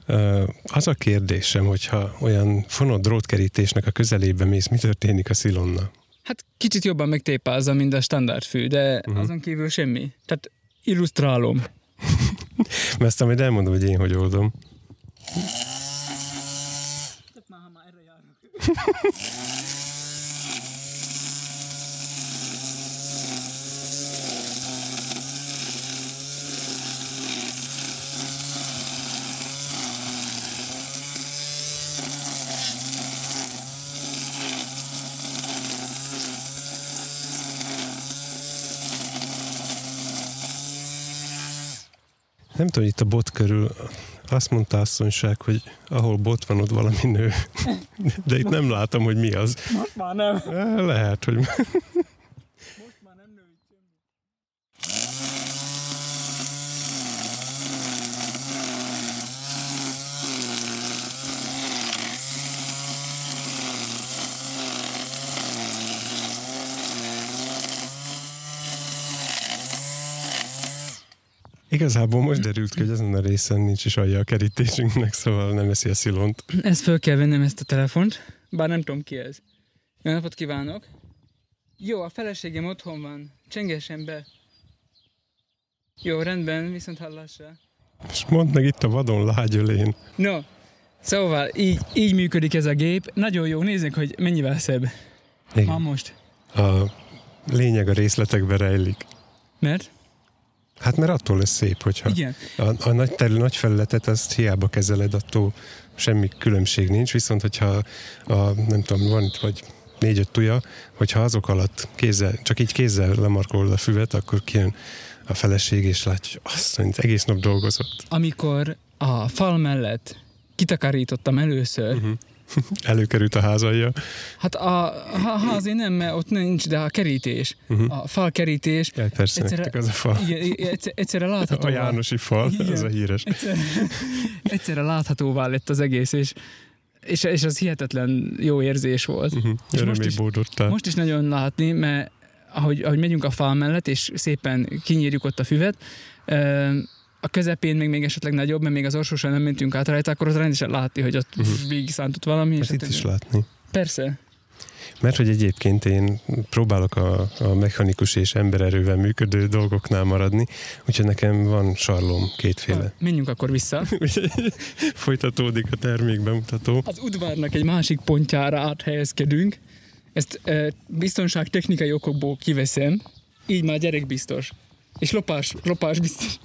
Az a kérdésem, hogyha olyan fonott drótkerítésnek a közelébe mész, mi történik a szilonnal? Hát kicsit jobban megtépázza, mint a standard fű, de uh-huh. azon kívül semmi. Tehát illusztrálom. [LAUGHS] Mert aztán majd elmondom, hogy én hogy oldom. Nem tudom, itt a bot körül azt mondta asszonyság, hogy ahol bot van, ott valami nő. De itt nem látom, hogy mi az. Most már nem. Eh, Lehet, hogy... Igazából most derült ki, hogy azon a részen nincs is alja a kerítésünknek, szóval nem eszi a szilont. Ezt föl kell vennem ezt a telefont, bár nem tudom ki ez. Jó napot kívánok! Jó, a feleségem otthon van. Csengessen be. Jó, rendben, viszont hallásra. És mondd meg itt a vadon lágyölén. No, szóval így, így működik ez a gép. Nagyon jó, nézzük, hogy mennyivel szebb. Igen. most. A lényeg a részletekbe rejlik. Mert? Hát mert attól lesz szép, hogyha Igen. a, a nagy, terül, nagy felületet azt hiába kezeled, attól semmi különbség nincs, viszont hogyha a, nem tudom, van itt vagy négy-öt tuja, hogyha azok alatt kézzel, csak így kézzel lemarkolod a füvet, akkor kijön a feleség, és látja, hogy azt mondja, egész nap dolgozott. Amikor a fal mellett kitakarítottam először, Uh-huh. [LAUGHS] Előkerült a házalja. hát a, ha azért nem, mert ott nincs, de a kerítés, Uh-huh. a fal kerítés, Ja, persze, Egyszerre- az a fal. igen, egyszer, egyszerre látható. A Jánosi fal, Igen. ez a híres. Egyszerre, egyszerre láthatóvá lett az egész, és, és, és az hihetetlen jó érzés volt. Uh-huh. És most is-. Most is nagyon látni, mert ahogy, ahogy megyünk a fal mellett, és szépen kinyírjuk ott a füvet, a közepén még, még esetleg nagyobb, mert még az orsósan nem mentünk át rajta, akkor ott rendesen látni, hogy ott uh-huh. végig szántott valami. a itt is látni. Persze. Mert hogy egyébként én próbálok a, a mechanikus és embererővel működő dolgoknál maradni, úgyhogy nekem van sarlom kétféle. Menjünk akkor vissza. [LAUGHS] Folytatódik a termékbemutató. Az udvarnak egy másik pontjára áthelyezkedünk. Ezt e, biztonságtechnikai okokból kiveszem. Így már gyerek biztos. És lopás, lopás biztos.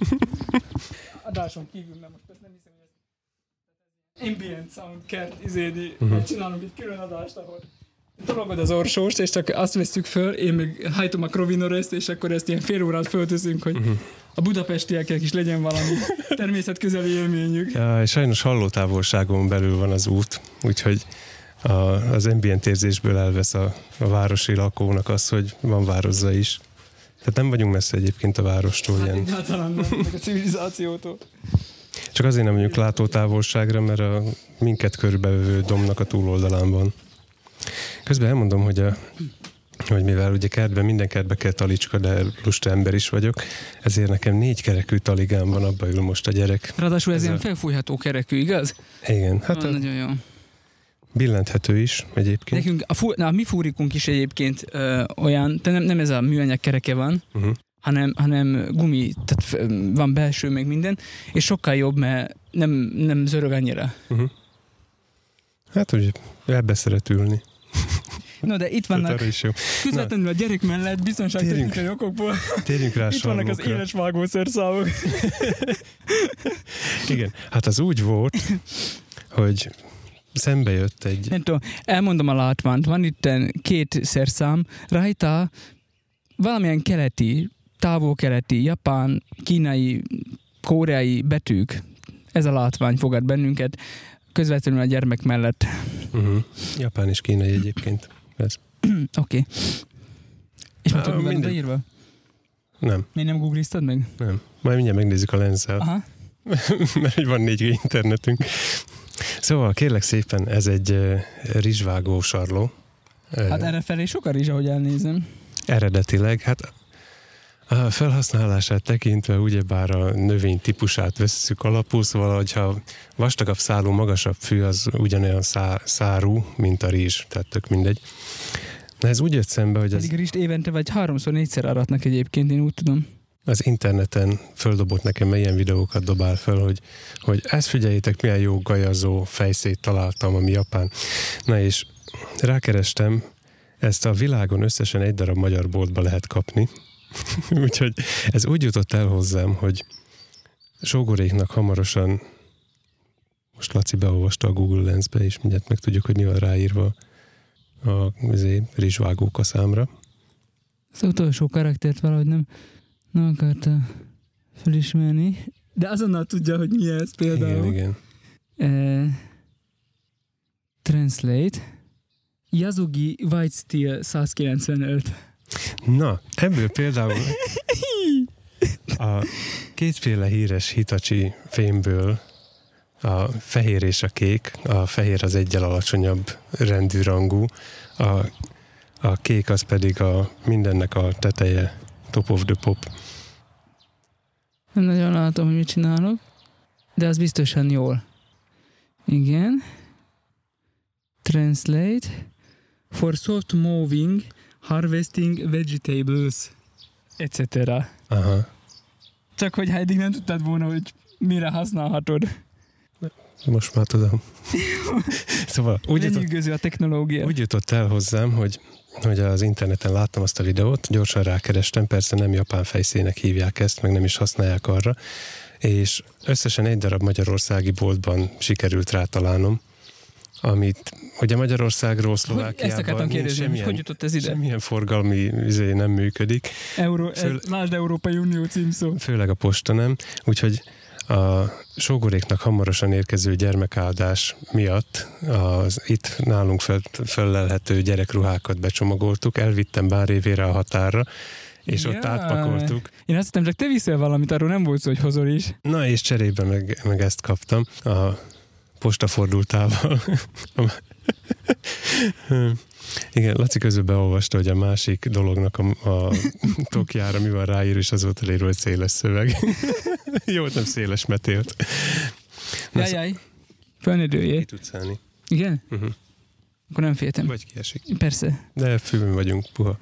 [LAUGHS] Adáson kívül, mert most nem hiszem, hogy ez ambient sound kert izédi. Uh-huh. Csinálunk egy külön adást, ahol tologod az orsóst, és csak azt veszük föl, én meg hajtom a Krovinorest, és akkor ezt ilyen fél órát fölteszünk, hogy uh-huh. a budapestieknek is legyen valami [LAUGHS] természetközeli élményük. Ja, sajnos hallótávolságon belül van az út, úgyhogy a, az ambient érzésből elvesz a, a városi lakónak az, hogy van városza is. Tehát nem vagyunk messze egyébként a várostól Hát ilyen. egyáltalán nem, [LAUGHS] meg a civilizációtól. Csak azért nem vagyunk látótávolságra, mert a minket körbevevő domnak a túloldalán van. Közben elmondom, hogy, a, hogy mivel ugye kertben, minden kertbe kell talicska, de lusta ember is vagyok, ezért nekem négy kerekű taligám van, abba ül most a gyerek. Ráadásul ez, Ez ilyen a- felfújható kerekű, igaz? Igen, hát Hát a, nagyon jó. Billenthető is egyébként. Nekünk, a, fú, na, a mi fúrikunk is egyébként ö, olyan, de nem, nem ez a műanyag kereke van, Uh-huh. hanem, hanem gumi, tehát van belső meg minden, és sokkal jobb, mert nem, nem zörög annyira. Uh-huh. Hát úgy ebbe szeret ülni. [LAUGHS] No, de itt vannak közvetlenül a gyerek mellett biztonságtechnikai okokból, Térjünk rá itt vannak az éles vágószerszávok. [LAUGHS] Igen, hát az úgy volt, [LAUGHS] hogy szembe jött egy... Nem tudom, elmondom a látványt. Van itt két szerszám, rajta valamilyen keleti, távol-keleti, japán, kínai, koreai betűk. Ez a látvány fogad bennünket közvetlenül a gyermek mellett. Uh-huh. Japán és kínai egyébként. Ez. [CLEARS THROAT] Oké. Okay. És Á, tudod, mindegy. írva? Nem, Miért nem googliztad meg? nem. Majd mindjárt megnézzük a lenszel, Aha. [LAUGHS] mert van 4G internetünk. Szóval kérlek szépen, ez egy rizsvágó sarló. Hát erre felé sokan is, ahogy elnézem. Eredetileg, hát a felhasználását tekintve ugyebár a növény típusát vesszük alapul, szóval hogyha vastagabb szálú, magasabb fű, az ugyanolyan szá, szárú, mint a rizs, tehát tök mindegy. Na ez úgy jött szembe, hogy Pedig rist évente vagy háromszor, négyszer aratnak egyébként, én úgy tudom. Az interneten földobott nekem ilyen videókat dobál fel, hogy, hogy ezt figyeljétek, milyen jó gajazó fejszét találtam, ami japán. Na és rákerestem, ezt a világon összesen egy darab magyar boltba lehet kapni. [LAUGHS] Úgyhogy ez úgy jutott el hozzám, hogy sógoréknak hamarosan most Laci beolvasta a Google Lensbe, és mindjárt megtudjuk, hogy mi van ráírva a izé, rizsvágók a számra. Az utolsó karaktert valahogy nem, nem akarta felismerni. De azonnal tudja, hogy mi ez például. Igen, igen. Uh, translate. Yasugi White Steel 195. Na, ebből például a kétféle híres Hitachi fémből a fehér és a kék, a fehér az egyel alacsonyabb rendű rangú, a, a kék az pedig a mindennek a teteje, top of the pop. Nem nagyon látom, hogy mit csinálok. De az biztosan jól. Igen. Translate. For soft moving, harvesting vegetables, etc. Aha. Csak hogy eddig nem tudtad volna, hogy mire használhatod. Most már tudom. [LAUGHS] szóval úgy jutott, a technológia. úgy jutott el hozzám, hogy, hogy az interneten láttam azt a videót, gyorsan rákerestem, persze nem japán fejszének hívják ezt, meg nem is használják arra, és összesen egy darab magyarországi boltban sikerült rátalálnom, amit ugye Magyarországról, Hogy, ezt Szlovákiában akartam kérdezni, semmilyen, hogy jutott ez ide? semmilyen forgalmi izé nem működik, Euró, Föl- lásd Európai Unió címszó. főleg a posta nem, úgyhogy a sógoréknak hamarosan érkező gyermekáldás miatt az itt nálunk fel, fellelhető gyerekruhákat becsomagoltuk, elvittem bár évére a határra, és ott Jaj. átpakoltuk. Én azt hittem, csak te viszel valamit, arról nem volt szó, hogy hozol is. Na és cserébe meg, meg ezt kaptam a postafordultával. [LAUGHS] Igen, Laci közben beolvasta, hogy a másik dolognak a, a [LAUGHS] tokjára mi van ráír, és az volt elérő, hogy széles szöveg. [LAUGHS] Jó, nem széles metélt. Na, Jaj, jaj. Föl ne dőljél. Ki tudsz állni. Igen? Uh-huh. Akkor nem féltem. Vagy kiesik. Persze. De fülön vagyunk, puha.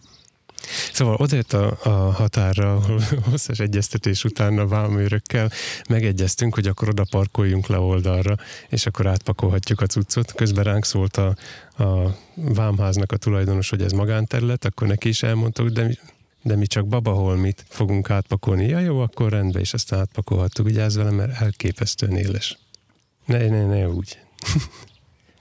Szóval odajött a, a határra, ahol [LAUGHS] hosszas egyeztetés után a vámőrökkel megegyeztünk, hogy akkor oda parkoljunk le oldalra, és akkor átpakolhatjuk a cuccot. Közben ránk szólt a, a vámháznak a tulajdonos, hogy ez magánterület, akkor neki is elmondtuk, de mi, de mi csak babaholmit fogunk átpakolni. Ja jó, akkor rendben, és aztán átpakolhattuk. Vigyázz velem, mert elképesztően éles. Ne, ne, ne úgy. [LAUGHS]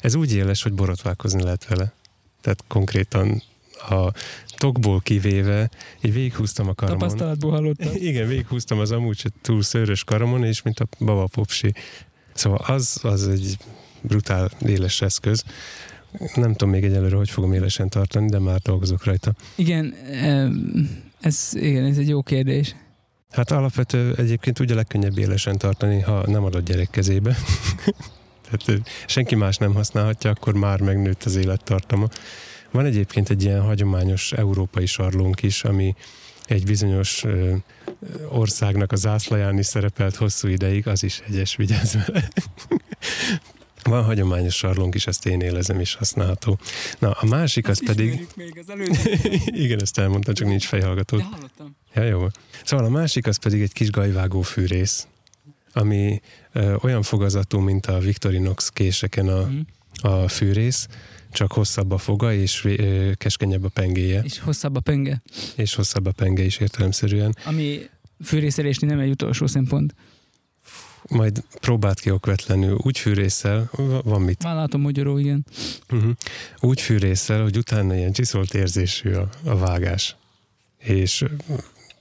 ez úgy éles, hogy borotválkozni lehet vele. Tehát konkrétan a tokból kivéve, így végighúztam a karamon. Tapasztalatból hallottam. [LAUGHS] Igen, végighúztam az amúgy túl szőrös karamon, és mint a baba popsi. Szóval az, az egy brutál éles eszköz. Nem tudom még egyelőre, hogy fogom élesen tartani, de már dolgozok rajta. Igen, ez, igen, ez egy jó kérdés. Hát alapvető egyébként úgy a legkönnyebb élesen tartani, ha nem adod gyerek kezébe. [LAUGHS] Tehát senki más nem használhatja, akkor már megnőtt az élettartama. Van egyébként egy ilyen hagyományos európai sarlónk is, ami egy bizonyos ö, országnak a zászlaján is szerepelt hosszú ideig, az is egyes, vigyázz vele. [LAUGHS] Van hagyományos sarlónk is, ezt én élezem és használható. Na, a másik az pedig... még az. [LAUGHS] Igen, ezt elmondtam, csak nincs fejhallgató. De hallottam. Ja, jó. Szóval a másik az pedig egy kis gajvágó fűrész, ami ö, olyan fogazatú, mint a Victorinox késeken a, Mhm. a fűrész, csak hosszabb a foga, és ö, keskenyebb a pengéje, És hosszabb a penge, és hosszabb a penge is értelemszerűen. ami fűrészelésni nem egy utolsó szempont. Majd próbált ki okvetlenül úgy fűrészsel, va- van mit, Már látom magyaró, igen. uh-huh. úgy fűrészsel, hogy utána ilyen csiszolt érzésű a, a vágás. És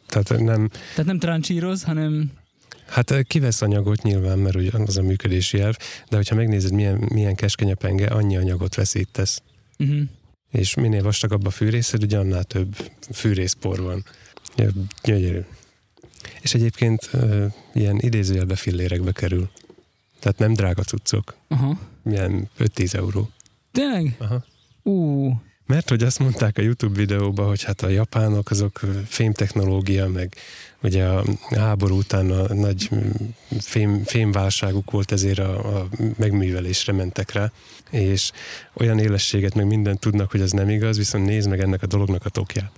tehát nem, Tehát nem trancsíroz, hanem Hát kivesz anyagot nyilván, mert ugye az a működési elv, de hogyha megnézed, milyen, milyen keskeny a penge, annyi anyagot veszítesz. uh-huh. És minél vastagabb a fűrészed, ugye annál több fűrészpor van. Gyönyörű. És egyébként ö, ilyen idézőjelbe fillérekbe kerül. Tehát nem drága cuccok. Aha. Milyen 5-10 euró. Tényleg? Aha. Ú, Mert hogy azt mondták a YouTube videóban, hogy hát a japánok azok fémtechnológia, meg ugye a háború után a nagy fém, fémválságuk volt, ezért a, a megművelésre mentek rá, és olyan élességet meg mindent tudnak, hogy ez nem igaz, viszont nézd meg ennek a dolognak a tokját.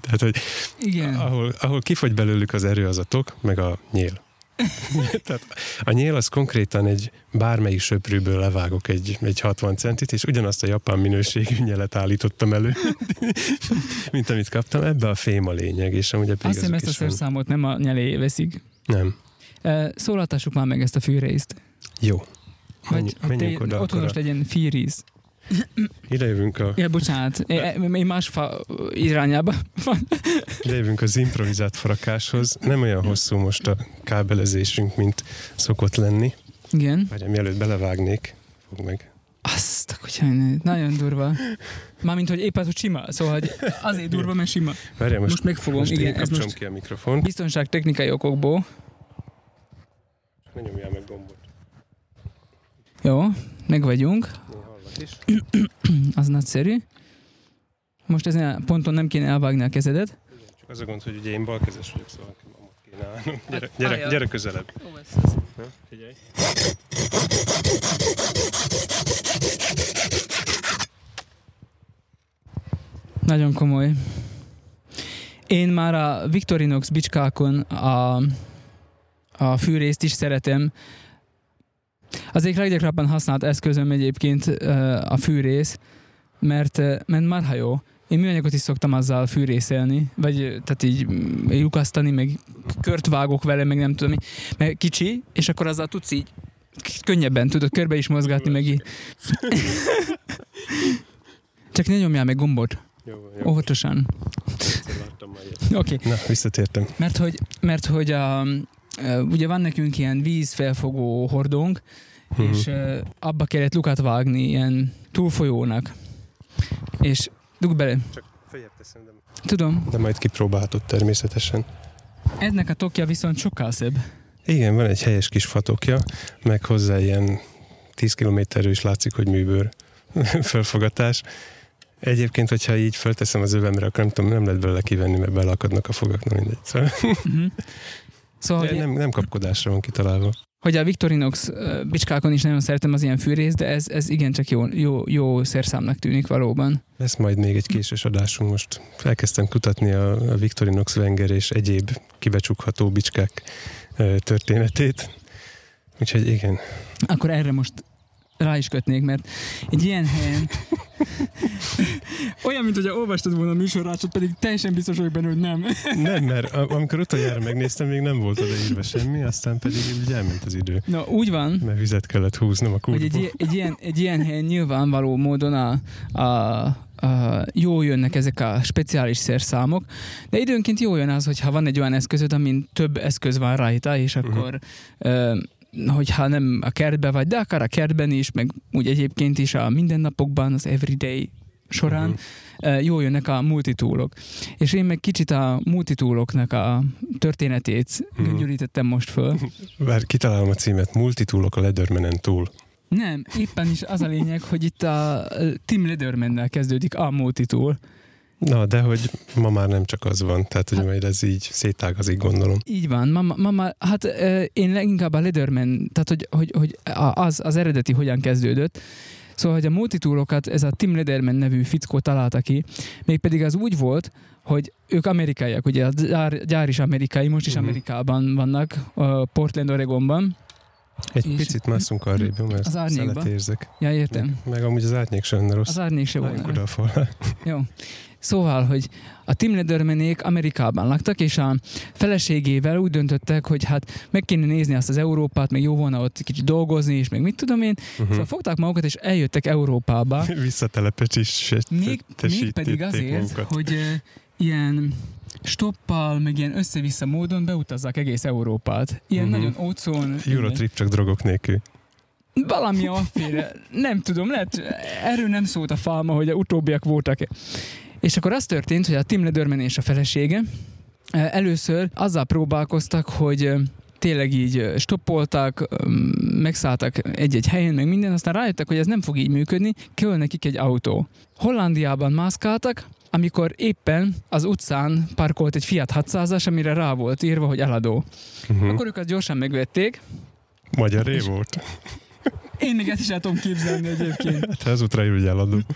Tehát, hogy igen. ahol, ahol kifogy belőlük az erő, az a tok, meg a nyél. [LAUGHS] Tehát a nyél az konkrétan egy bármelyik söprűből levágok egy, egy 60 centit, és ugyanazt a japán minőségű nyelet állítottam elő, [LAUGHS] mint amit kaptam. Ebbe a fém a lényeg, és amúgy a Azt hiszem ezt a szerszámot nem a nyelé veszik. Nem. Szólaltassuk már meg ezt a fűrészt. Jó. Menj, Vagy menjünk oda otthonos legyen fűrész. Ide jövünk, a, Ja, bocsánat, én más fa irányába van. ide jövünk az improvizált farakáshoz. Nem olyan hosszú most a kábelezésünk, mint szokott lenni. Igen. Vagy mielőtt belevágnék, fog meg. Azt a kutyánő, nagyon durva. Mármint, hogy épp az, hogy sima. Szóval, hogy azért durva, mert sima. Várjál, most, Most megfogom, most igen, ez most ki a mikrofont. biztonság technikai okokból. Ne nyomjál meg gombot. Jó, meg vagyunk. Is. [CLEARS THROAT] Az nagyszerű. Most ezen a ponton nem kéne elvágni a kezedet. Csak az a gond, hogy ugye én balkezes vagyok, szóval nekem amúgy Gyere, gyere, gyere közelebb. Na, figyelj. Nagyon komoly. Én már a Victorinox bicskákon a, a fűrészt is szeretem. Az egyik leggyakrabban használt eszközöm egyébként a fűrész, mert, mert marha jó. Én műanyagot is szoktam azzal fűrészelni, vagy tehát így mm, lyukasztani, meg kört vágok vele, meg nem tudom. Mert kicsi, és akkor azzal tudsz így könnyebben tudod körbe is mozgatni, meg így. [LAUGHS] Csak ne nyomjál meg gombot. Jó, jó. Óvatosan. Oké. Okay. Na, visszatértem. Mert hogy, mert hogy a, ugye van nekünk ilyen vízfelfogó hordónk, Mhm. és abba kellett lukat vágni ilyen túlfolyónak. És dugd bele. Csak feljebb teszem, de, Tudom, de majd kipróbálhatod természetesen. ennek a tokja viszont sokkal szebb. Igen, van egy helyes kis fatokja, meg hozzá ilyen 10 kilométerről is látszik, hogy műbőr [LAUGHS] felfogatás. Egyébként, hogyha így fölteszem az övemre, akkor nem tudom, nem lehet belőle kivenni, mert belakadnak a fogak, na mindegy. Szóval, Uh-huh. [LAUGHS] Szóval, hogy, nem, nem kapkodásra van kitalálva. hogy a Victorinox bicskákon is nagyon szeretem az ilyen fűrészt, de ez, ez igencsak jó, jó, jó szerszámnak tűnik valóban. Lesz majd még egy késős adásunk most. Elkezdtem kutatni a, a Victorinox Wenger és egyéb kibecsukható bicskák történetét. Úgyhogy igen, Akkor erre most rá is kötnék, mert egy ilyen helyen [LAUGHS] olyan, mint hogy olvastad volna a műsorrácsot, pedig teljesen biztos vagyok benne, hogy nem. nem, mert amikor utoljára megnéztem, még nem volt odaírva semmi, aztán pedig így elment az idő. Na, úgy van, Mert vizet kellett húznom a egy, kútból. i- egy, ilyen, egy ilyen helyen nyilvánvaló módon a, a, a, jó jönnek ezek a speciális szerszámok, de időnként jó jön az, hogyha van egy olyan eszközöd, amin több eszköz van rajta, és akkor ö, hogyha nem a kertbe vagy, de akár a kertben is, meg úgy egyébként is a mindennapokban, az everyday során Mhm. ö, jó jönnek a multitúlok. És én meg kicsit a multitúloknak a történetét Mhm. gyűjtöttem most föl. [LAUGHS] Bár kitalálom a címet, multitúlok a Ledermenen túl. Nem, éppen is az a lényeg, hogy itt a Tim Ledermannel kezdődik a multitool. Na, de hogy ma már nem csak az van, tehát hogy majd ez így szétágazik, gondolom. Így van, mama, mama hát ö, én leginkább a Lederman, tehát hogy, hogy, hogy az, az eredeti hogyan kezdődött. Szóval, hogy a multitúlokat ez a Tim Lederman nevű fickó találta ki, mégpedig az úgy volt, hogy ők amerikaiak, ugye a gyár, gyár is amerikai, most is Mhm. Amerikában vannak, Portland, Oregonban. Egy És- picit másszunk arrébb, mert Az árnyékba. szelet érzek. Ja, értem. Meg, meg amúgy az árnyék sem lenne rossz. Az árnyék se Álljunk volna. oda a falra. Jó. Szóval, hogy a Tim Ledermanék Amerikában laktak, és a feleségével úgy döntöttek, hogy hát meg kéne nézni azt az Európát, meg jó volna ott kicsit dolgozni, és meg mit tudom én. Uh-huh. Szóval fogták magukat, és eljöttek Európába. [LAUGHS] Még, még pedig azért, magukat. hogy uh, ilyen stoppal, meg ilyen össze-vissza módon beutazzák egész Európát. Ilyen Mhm. nagyon ócon. Eurotrip csak drogok nélkül. Valami [LAUGHS] afféle, nem tudom, lehet, erről nem szólt a falma, hogy a utóbbiak voltak És akkor az történt, hogy a Tim Lederman és a felesége először azzal próbálkoztak, hogy tényleg így stoppoltak, megszálltak egy-egy helyen, meg minden, aztán rájöttek, hogy ez nem fog így működni, kell nekik egy autó. Hollandiában mászkáltak, amikor éppen az utcán parkolt egy Fiat 600-as, amire rá volt írva, hogy eladó. Uh-huh. Akkor ők azt gyorsan megvették. Magyar ré volt. Én még ezt is el tudom képzelni egyébként. Hát az útra úgy eladó. [LAUGHS]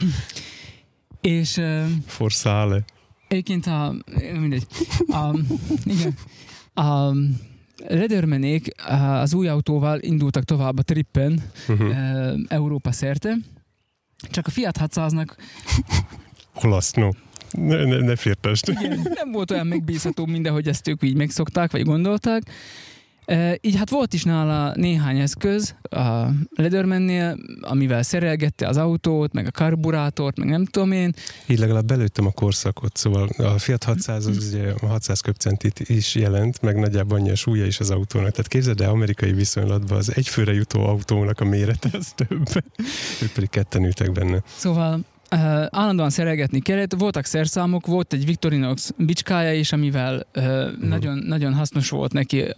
És Forszále. egyébként a, mindegy, a, igen, a Ledermanék az új autóval indultak tovább a trippen Uh-huh. uh, Európa szerte, csak a Fiat 600-nak Olasz, no. Ne, ne, ne igen, nem volt olyan megbízható mindenhogy ezt ők így megszokták, vagy gondolták. E, így hát volt is nála néhány eszköz a Ledermannél, amivel szerelgette az autót, meg a karburátort, meg nem tudom én. Így legalább belőttem a korszakot, szóval a Fiat 600 az ugye a 600 köbcentit is jelent, meg nagyjából annyi a súlya is az autónak. Tehát képzeld el, amerikai viszonylatban az egyfőre jutó autónak a mérete az több. ők pedig ketten ültek benne. Szóval uh, állandóan szerelgetni kellett, voltak szerszámok, volt egy Victorinox bicskája is, amivel uh, nagyon, nagyon hasznos volt neki uh,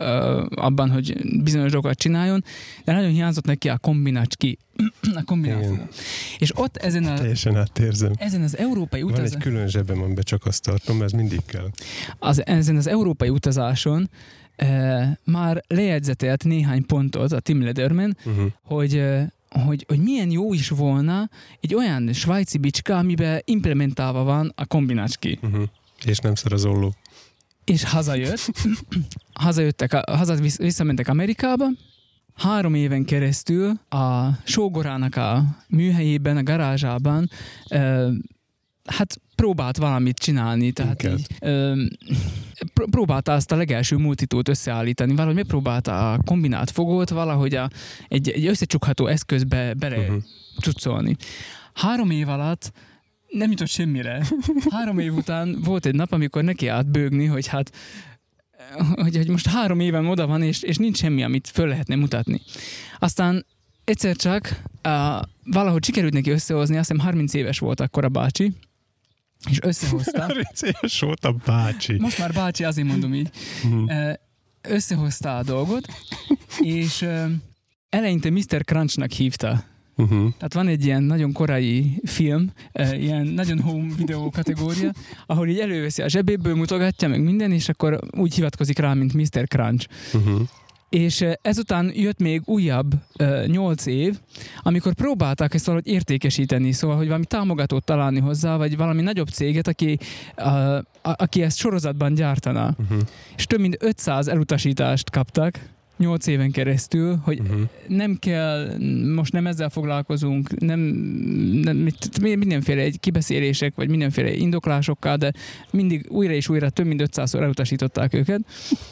abban, hogy bizonyos dolgokat csináljon, de nagyon hiányzott neki a kombinácski, [CLEARS THROAT] a kombináció. Igen. És ott ezen, a, Teljesen átérzem. ezen az európai Van utazás... egy külön zsebem, amiben csak azt tartom, mert ez mindig kell. az, ezen az európai utazáson e, már lejegyzetelt néhány pontot a Tim Lederman, Uh-huh. hogy, e, hogy, hogy milyen jó is volna egy olyan svájci bicska, amiben implementálva van a kombinácski. Uh-huh. És nem szar az olló. És hazajött, [LAUGHS] hazajöttek, a- haza vissz- visszamentek Amerikába, három éven keresztül a sógorának a műhelyében, a garázsában hát próbált valamit csinálni, tehát Minket. így, ö, pr- próbálta azt a legelső multitút összeállítani, valahogy megpróbálta a kombinált fogót valahogy a, egy, egy összecsukható eszközbe bele Uh-huh. cuccolni. Három év alatt nem jutott semmire. Három év után volt egy nap, amikor neki állt bőgni, hogy hát hogy, hogy most három éven oda van, és, és nincs semmi, amit föl lehetne mutatni. Aztán egyszer csak uh, valahogy sikerült neki összehozni, azt hiszem 30 éves volt akkor a bácsi, és összehozta. [LAUGHS] Volt a bácsi. Most már bácsi, azért mondom így. Mhm. Összehozta a dolgot, és eleinte Mr. Crunchnak hívta. Uh-huh. Tehát van egy ilyen nagyon korai film, ilyen nagyon home videó kategória, ahol így előveszi a zsebéből, mutogatja meg minden, és akkor úgy hivatkozik rá, mint Mr. Crunch. Uh-huh. És ezután jött még újabb nyolc év, amikor próbálták ezt valahogy értékesíteni, szóval, hogy valami támogatót találni hozzá, vagy valami nagyobb céget, aki, a, a, aki ezt sorozatban gyártana. Uh-huh. És több mint 500 elutasítást kaptak, 8 éven keresztül, hogy Uh-huh. nem kell, most nem ezzel foglalkozunk, nem, nem mit- mindenféle egy kibeszélések, vagy mindenféle indoklásokkal, de mindig újra és újra több mint 500-szor elutasították őket.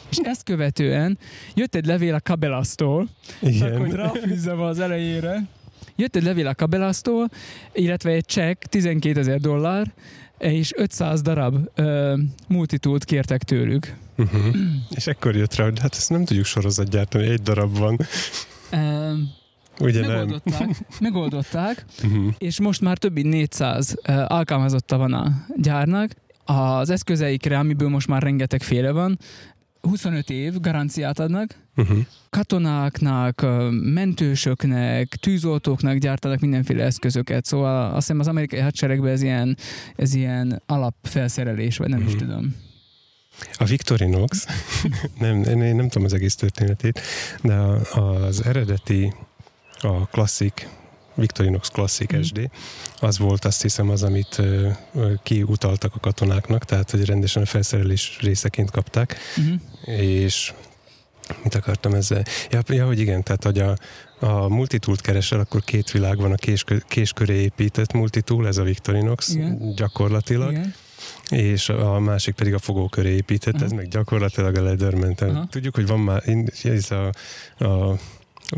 És ezt követően jött egy levél a Kabelasztól, csak hogy Igen. ráfűzzem az elejére. Jött egy levél a Kabelasztól, illetve egy csekk, 12 ezer dollár, és 500 darab uh, multitult kértek tőlük. Uh-huh. [CLEARS THROAT] És ekkor jött rá, hogy hát ezt nem tudjuk sorozat gyártani, egy darab van. Ugye nem? megoldották, megoldották, Uh-huh. [LAUGHS] és most már több mint 400 uh, alkalmazotta van a gyárnak. Az eszközeikre, amiből most már rengeteg féle van, 25 év garanciát adnak, Uh-huh. katonáknak, mentősöknek, tűzoltóknak gyártanak mindenféle eszközöket, szóval azt hiszem az amerikai hadseregben ez ilyen, ez ilyen alapfelszerelés, vagy nem is Mhm. tudom. A Victorinox, [LAUGHS] nem, én nem tudom az egész történetét, de az eredeti, a klasszik, Victorinox Classic Mhm. SD, az volt azt hiszem az, amit kiutaltak a katonáknak, tehát hogy rendesen a felszerelés részeként kapták, Uh-huh. És mit akartam ezzel? Ja, ja hogy igen, tehát hogy a, a multitoolt keresel, akkor két világ van, a késkö, késköré épített multitool, ez a Victorinox Igen. gyakorlatilag, Igen. és a másik pedig a fogóköré épített, Aha. ez meg gyakorlatilag a Aha. Tudjuk, hogy van már, ez a, a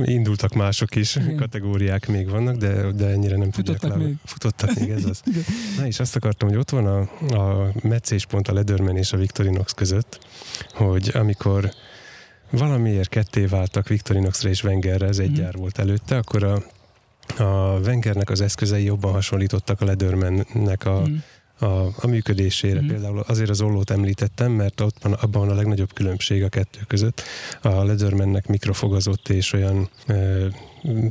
indultak mások is, Igen. kategóriák még vannak, de, de ennyire nem tudják Futottak lába- még. Futottak még, ez az. [LAUGHS] Igen. Na és azt akartam, hogy ott van a, a meccéspont a Leatherman és a Victorinox között, hogy amikor valamiért ketté váltak Victorinoxra és Wengerre, ez egy Mhm. gyár volt előtte, akkor a, a Wengernek az eszközei jobban hasonlítottak a Leathermannek a, Mhm. A, a működésére. Mm. Például azért az ollót említettem, mert ott van, abban van a legnagyobb különbség a kettő között. A Leathermannek mikrofogazott és olyan ö,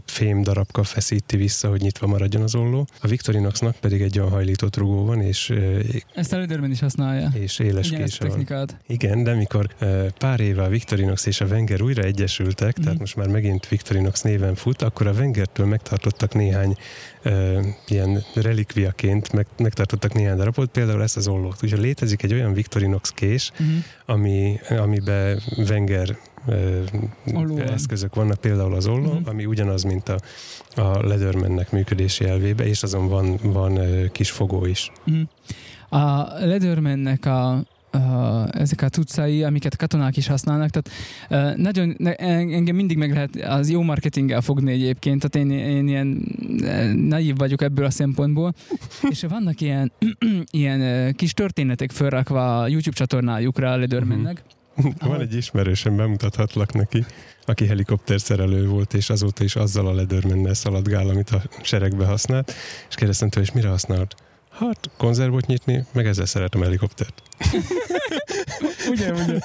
fém darabka feszíti vissza, hogy nyitva maradjon az olló. A Victorinoxnak pedig egy olyan hajlított rugó van, és, Ezt a Lederman is használja. és éles kése van. Igen, de mikor pár éve a Victorinox és a Wenger újra egyesültek, Mhm. tehát most már megint Victorinox néven fut, akkor a Wengertől megtartottak néhány ö, ilyen relikviaként, meg, megtartottak néhány darabot, például ezt az ollót. Úgyhogy létezik egy olyan Victorinox kés, Uh-huh. ami, amiben Wenger van. eszközök vannak, például az olló, Mhm. ami ugyanaz, mint a, a Leathermannek működési elvébe, és azon van, van kis fogó is. Mhm. A Leathermannek a, a, ezek a cuccai, amiket katonák is használnak, tehát uh, nagyon, engem mindig meg lehet az jó marketinggel fogni egyébként, tehát én, én ilyen naív vagyok ebből a szempontból, [LAUGHS] és vannak ilyen, [CLEARS THROAT] ilyen kis történetek felrakva a YouTube csatornájukra a Leathermannek, Van egy ismerősem, bemutathatlak neki, aki helikopterszerelő volt, és azóta is azzal a Leathermannel szaladgál, amit a seregbe használt, és kérdeztem tőle, és mire használod? Hát konzervot nyitni, meg ezzel szeretem a helikoptert. [LAUGHS] ugye, ugye.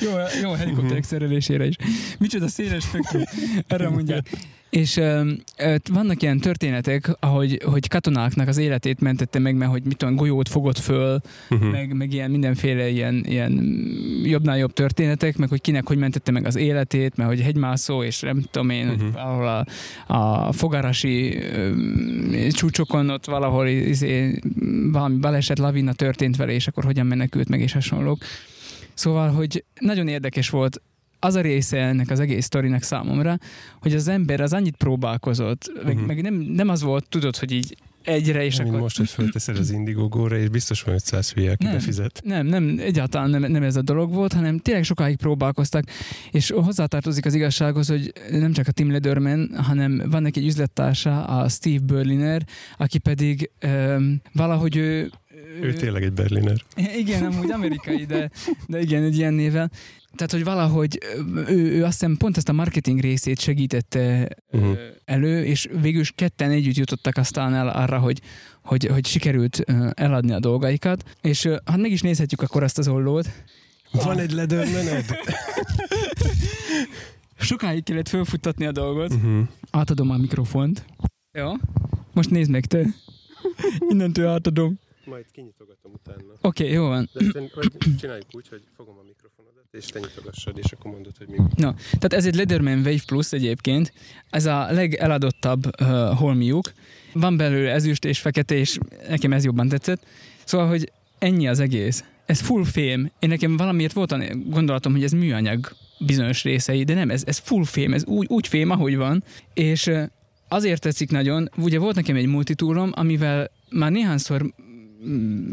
Jó, jó a helikopterek szerelésére is. Micsoda széles spektrum. Erre mondják. És ö, ö, vannak ilyen történetek, ahogy hogy katonáknak az életét mentette meg, mert hogy mit tudom, golyót fogott föl, Uh-huh. meg, meg ilyen mindenféle ilyen, ilyen jobbnál jobb történetek, meg hogy kinek hogy mentette meg az életét, mert hogy hegymászó, és nem tudom én, uh-huh. Mhm. valahol a, a fogarasi ö, csúcsokon ott valahol izé, valami baleset, lavina történt vele, és akkor hogyan menekült meg, és hasonlók. Szóval, hogy nagyon érdekes volt az a része ennek az egész sztorinak számomra, hogy az ember az annyit próbálkozott, meg, Mhm. meg nem, nem az volt, tudod, hogy így egyre, és És akkor... most, hogy fölteszed az Indiegogo-ra, és biztos van 500 hülye, aki Nem. befizet. Nem, nem, egyáltalán nem, nem ez a dolog volt, hanem tényleg sokáig próbálkoztak, és hozzátartozik az igazsághoz, hogy nem csak a Tim Lederman, hanem van neki egy üzlettársa, a Steve Berliner, aki pedig um, valahogy ő... Ő tényleg egy berliner. Igen, amúgy amerikai, de, de igen, egy ilyen nével. Tehát, hogy valahogy ő, ő azt hiszem pont ezt a marketing részét segítette uh-huh. elő, és végül is ketten együtt jutottak aztán el arra, hogy, hogy, hogy sikerült eladni a dolgaikat. És hát meg is nézhetjük akkor azt az ollót. Van egy ledörmened? [LAUGHS] Sokáig kellett fölfuttatni a dolgot. Uh-huh. Átadom a mikrofont. Jó. Most nézd meg te. Innentől átadom. Majd kinyitogatom utána. Oké, okay, jó van. De ezt, vagy csináljuk úgy, hogy fogom a mikrofonodat, és te nyitogassad, és akkor mondod, hogy mi. No, tehát ez egy Leatherman Wave Plus egyébként. Ez a legeladottabb uh, holmiuk. Van belőle ezüst és fekete, és nekem ez jobban tetszett. Szóval, hogy ennyi az egész. Ez full fém. Én nekem valamiért volt a gondolatom, hogy ez műanyag bizonyos részei, de nem, ez, ez full fém, ez úgy, úgy fém, ahogy van. És azért tetszik nagyon, ugye volt nekem egy multitúrom, amivel már néhányszor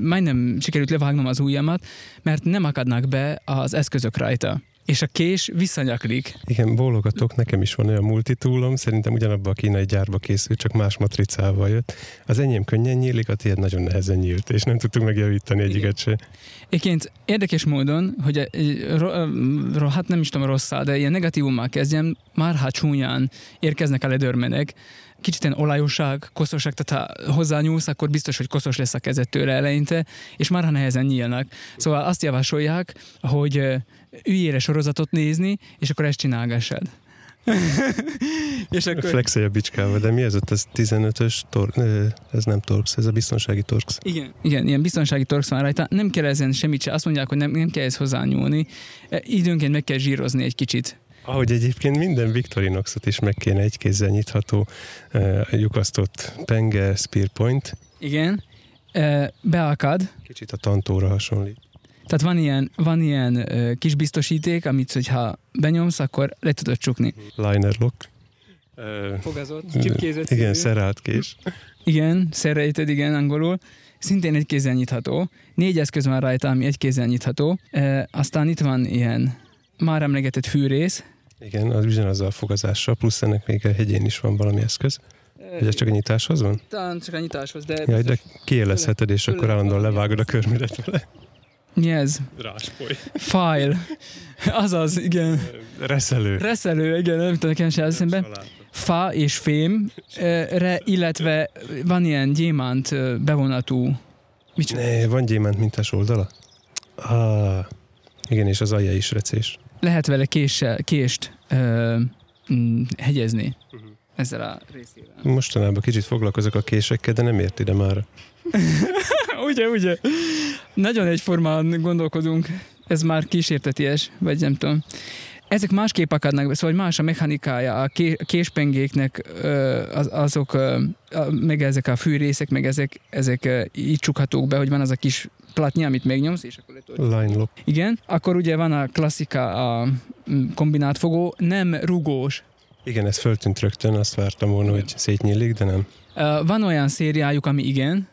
majdnem sikerült levágnom az ujjamat, mert nem akadnak be az eszközök rajta. És a kés visszanyaklik. Igen, bólogatok, nekem is van olyan multitúlom, szerintem ugyanabban a kínai gyárba készült, csak más matricával jött. Az enyém könnyen nyílik, a tiéd nagyon nehezen nyílt, és nem tudtuk megjavítani egyiket se. Egyébként érdekes módon, hogy ro, hát nem is tudom rosszá, de ilyen negatívummal kezdjem, már ha csúnyán érkeznek a ledörmenek, kicsit ilyen olajoság, koszosak, tehát ha hozzányúlsz, akkor biztos, hogy koszos lesz a kezed tőle eleinte, és már ha nehezen nyílnak. Szóval azt javasolják, hogy ö, üljél sorozatot nézni, és akkor ezt csinálgassad. [LAUGHS] és akkor... Flexelj a bicskával, de mi ez ott? Ez 15-ös, tor- ez nem torx, ez a biztonsági torx. Igen, igen, ilyen biztonsági torx van rajta. Nem kell ezen semmit se. Azt mondják, hogy nem, nem kell ez hozzányúlni. E, Időnként meg kell zsírozni egy kicsit. Ahogy egyébként minden Victorinoxot is meg kéne egy kézzel nyitható uh, lyukasztott penge spear point. Igen. E, Beakad. Kicsit a tantóra hasonlít. Tehát van ilyen, van ilyen ö, kis biztosíték, amit, hogyha benyomsz, akkor le tudod csukni. Liner lock. Uh, Fogazott, igen, szerált kés. Igen, szerrejted, igen, angolul. Szintén egy kézzel nyitható. Négy eszköz van rajta, ami egy kézzel nyitható. E, aztán itt van ilyen már emlegetett fűrész. Igen, az ugyanazzal a fogazással, plusz ennek még a hegyén is van valami eszköz. Vagy ez csak a nyitáshoz van? Talán csak a nyitáshoz, de... Jaj, de kiélezheted, és akkor állandóan levágod a körmödet vele. Mi ez? Ráspoly. File. Azaz, igen. Reszelő. Reszelő, igen, nem tudom, nekem se az eszembe. Fa és fém, re, illetve van ilyen gyémánt bevonatú Micsoda? Ne, van gyémánt mintás oldala? Ah, igen, és az alja is recés. Lehet vele késsel, kést ö, mm, hegyezni ezzel a részével. Mostanában kicsit foglalkozok a késekkel, de nem ért ide már. [LAUGHS] ugye, ugye? Nagyon egyformán gondolkodunk. Ez már kísérteties, vagy nem tudom. Ezek másképp akadnak, szóval más a mechanikája, a ké- a késpengéknek az, azok, meg ezek a fűrészek, meg ezek, ezek így csukhatók be, hogy van az a kis platnya, amit megnyomsz, és akkor le tudod Line lock. Igen, akkor ugye van a klasszika, a mm, kombinált fogó, nem rugós. Igen, ez föltűnt rögtön, azt vártam volna, hogy szétnyílik, de nem. Van olyan szériájuk, ami igen,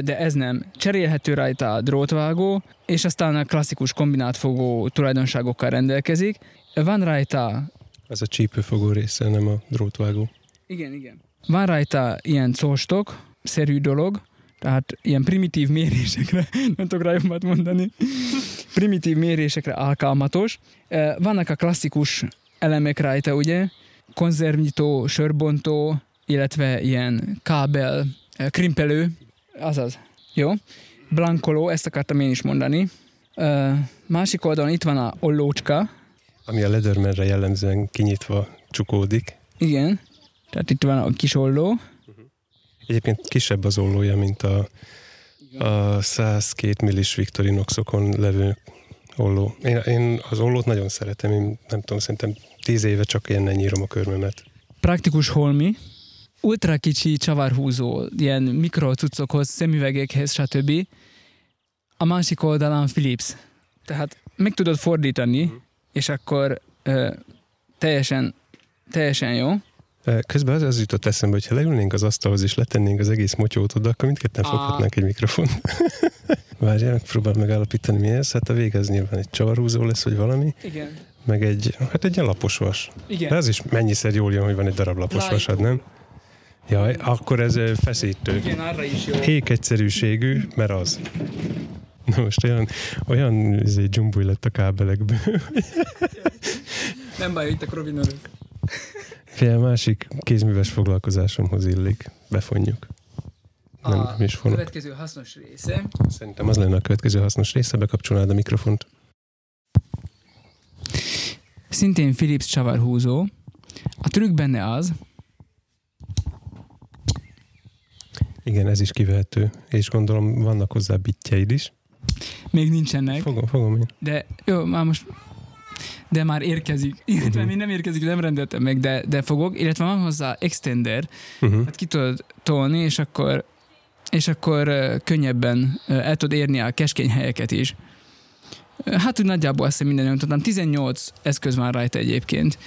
de ez nem. Cserélhető rajta a drótvágó, és aztán a klasszikus kombinált fogó tulajdonságokkal rendelkezik. Van rajta... Az a csípőfogó része, nem a drótvágó. Igen, igen. Van rajta ilyen szóstok, szerű dolog, tehát ilyen primitív mérésekre, [LAUGHS] nem tudok rá jobbat mondani, primitív mérésekre alkalmatos. Ö, Vannak a klasszikus elemek rajta, ugye? Konzervnyitó, sörbontó, illetve ilyen kábel, ö, krimpelő, azaz. Jó? Blankoló, ezt akartam én is mondani. Ö, másik oldalon itt van a ollócska. Ami a Leathermanre jellemzően kinyitva csukódik. Igen. Tehát itt van a kis olló. Egyébként kisebb az ollója, mint a, a 102 millis Victorinoxokon levő olló. Én, én az ollót nagyon szeretem, én nem tudom, szerintem tíz éve csak ilyen nyírom a körmömet. Praktikus holmi. Ultra kicsi csavarhúzó, ilyen mikrocuccokhoz, szemüvegekhez, stb. A másik oldalon Philips. Tehát meg tudod fordítani, és akkor ö, teljesen, teljesen jó. Közben az, az jutott eszembe, hogy ha leülnénk az asztalhoz és letennénk az egész motyót oda, akkor mindketten Á. foghatnánk egy mikrofon. [LAUGHS] Várjál, megpróbál megállapítani mi ez. Hát a vége az nyilván egy csavarhúzó lesz, vagy valami, Igen. meg egy, hát egy ilyen lapos vas. Igen. De az is mennyiszer jól jön, hogy van egy darab lapos Lájkó. vasad, nem? Jaj, akkor ez feszítő. Igen, arra is jó. Ék egyszerűségű, mert az. [LAUGHS] Na most olyan, olyan izé, dzsumbuj lett a kábelekből. [LAUGHS] Nem baj, itt a Robin. Fél másik kézműves foglalkozásomhoz illik. Befonjuk. Nem, A nem is fonok. következő hasznos része. Szerintem az lenne a következő hasznos része, bekapcsolnád a mikrofont. Szintén Philips csavarhúzó. A trükk benne az, Igen, ez is kivehető. És gondolom vannak hozzá bitjeid is. Még nincsenek, Fogom, fogom én. de jó, már most de már érkezik. Illetve még nem érkezik, nem rendeltem meg, de, de fogok. Illetve van hozzá extender, Uh-huh. hát ki tudod tolni, és akkor és akkor könnyebben el tudod érni a keskeny helyeket is. Hát úgy nagyjából azt minden nyomtattam. 18 eszköz van rajta egyébként.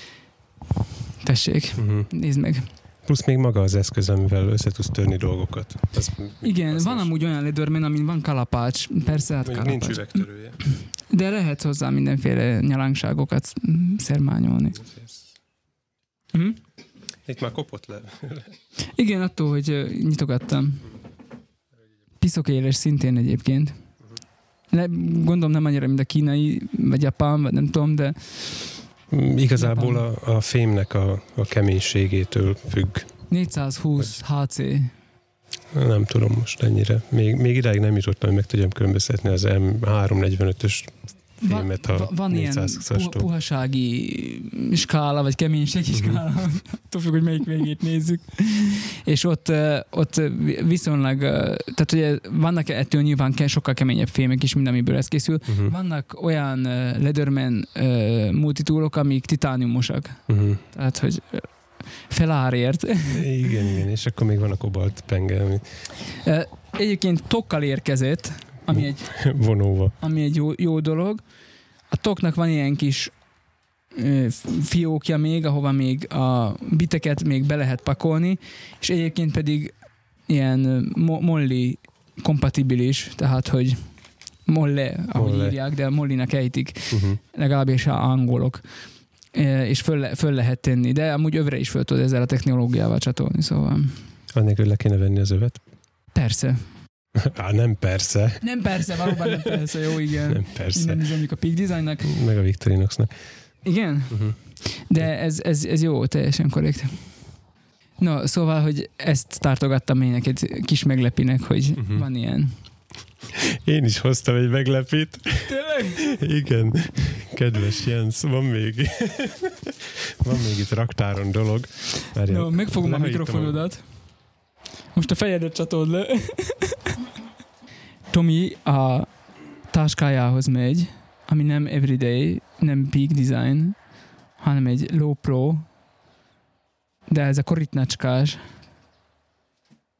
Tessék, Uh-huh. nézd meg. Plusz még maga az eszköz, amivel össze tudsz törni dolgokat. Az Igen, hasznos. van amúgy olyan Leatherman, amin van kalapács, persze, hát Mondjuk nincs kalapács. üvegtörője. [CLEARS THROAT] De lehet hozzá mindenféle nyalánkságokat mm, szermányolni. Hm? Itt már kopott le. Igen, attól, hogy nyitogattam. Piszok szintén egyébként. Le, gondolom nem annyira, mint a kínai, vagy japán, vagy nem tudom, de Igazából a, a fémnek a, a keménységétől függ. 420 HC. Nem tudom most ennyire. Még, még idáig nem jutottam, hogy meg tudjam különböztetni az M345-ös Va- filmet a va- van ilyen 420-astól. puha, puhasági skála, vagy keménységi skála, [LAUGHS] attól függ, hogy melyik végét nézzük. És ott, ott viszonylag, tehát ugye vannak ettől nyilván sokkal keményebb fémek is, mint amiből ez készül. Uh-huh. Vannak olyan Leatherman multitúlok, amik titániumosak. Uh-huh. Tehát, hogy felárért. Igen, igen, és akkor még van a kobalt penge, ami Ö, Egyébként tokkal érkezett, ami egy [LAUGHS] vonóva. ami egy jó, jó dolog. A toknak van ilyen kis fiókja még, ahova még a biteket még be lehet pakolni, és egyébként pedig ilyen mo- molly kompatibilis, tehát hogy molle, ahogy Molle. írják, de mollinak ejtik, Uh-huh. legalábbis a angolok. És föl, le- föl lehet tenni, de amúgy övre is föl tudod ezzel a technológiával csatolni, szóval Annélkül le kéne venni az övet. persze. Á, nem persze. Nem persze, valóban nem persze, jó, igen. Nem persze. Innen üzenjük a Peak Designnak. Meg a Victorinoxnak. Igen? Uh-huh. De ez, ez, ez jó, teljesen korrekt. No, szóval, hogy ezt tartogattam én neked kis meglepinek, hogy uh-huh. van ilyen. Én is hoztam egy meglepit. Tényleg? Igen, kedves Jens, van még, [LAUGHS] van még itt raktáron dolog. Várjál, No, megfogom a mikrofonodat. Most a fejedet csatold le. Tomi a táskájához megy, ami nem everyday, nem peak design, hanem egy low pro, de ez a koritnacskás.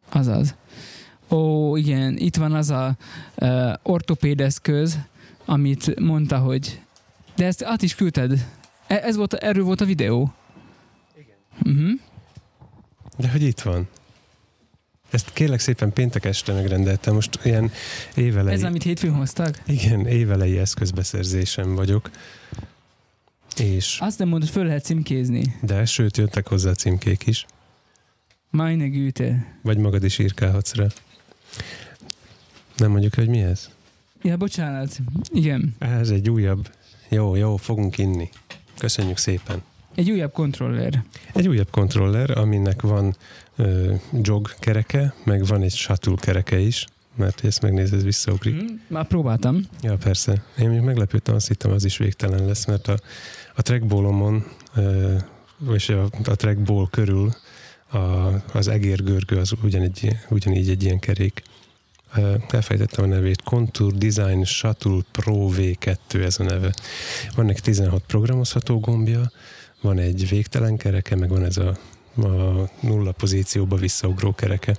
Azaz. Ó, igen, itt van az a uh, ortopéd eszköz, amit mondta, hogy de ezt át is küldted. E- ez volt, erről volt a videó. Igen. Uh-huh. De hogy itt van? Ezt kérlek szépen péntek este megrendeltem. Most ilyen évelei, Ez, amit hétfőn hoztak? igen, évelei eszközbeszerzésem vagyok. És, Azt nem mondod, föl lehet címkézni. de sőt, jöttek hozzá címkék is. Meine Güte. Vagy magad is írkálhatsz rá. Nem mondjuk, hogy mi ez? Ja, bocsánat. Igen. Ez egy újabb. Jó, jó, fogunk inni. Köszönjük szépen. Egy újabb kontroller. Egy újabb kontroller, aminek van ö, jog kereke, meg van egy shuttle kereke is, mert ezt megnézed, visszaugrik. Mm, már próbáltam. Ja, persze. Én még meglepődtem, azt hittem, az is végtelen lesz, mert a, a trackballomon, vagy a, a trackball körül a, az egérgörgő az ugyanegy, ugyanígy egy ilyen kerék. Elfejtettem a nevét. Contour Design Shuttle Pro V2 ez a neve. Van neki 16 programozható gombja, van egy végtelen kereke, meg van ez a a nulla pozícióba visszaugró kereke.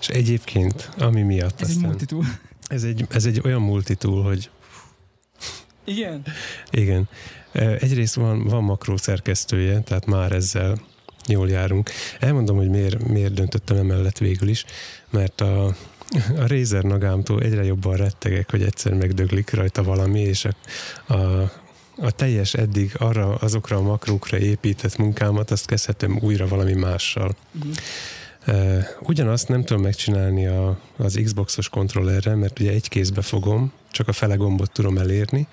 És egyébként, ami miatt Ez aztán, egy multitool. ez egy, ez egy olyan multitool, hogy Igen. igen. Egyrészt van, van makró szerkesztője, tehát már ezzel jól járunk. Elmondom, hogy miért, miért döntöttem emellett végül is, mert a, a Razer nagámtól egyre jobban rettegek, hogy egyszer megdöglik rajta valami, és a, a, a teljes eddig arra, azokra a makrókra épített munkámat, azt kezdhetem újra valami mással. Uh-huh. Uh, ugyanazt nem tudom megcsinálni a, az Xboxos kontrollerrel, mert ugye egy kézbe fogom, csak a fele gombot tudom elérni,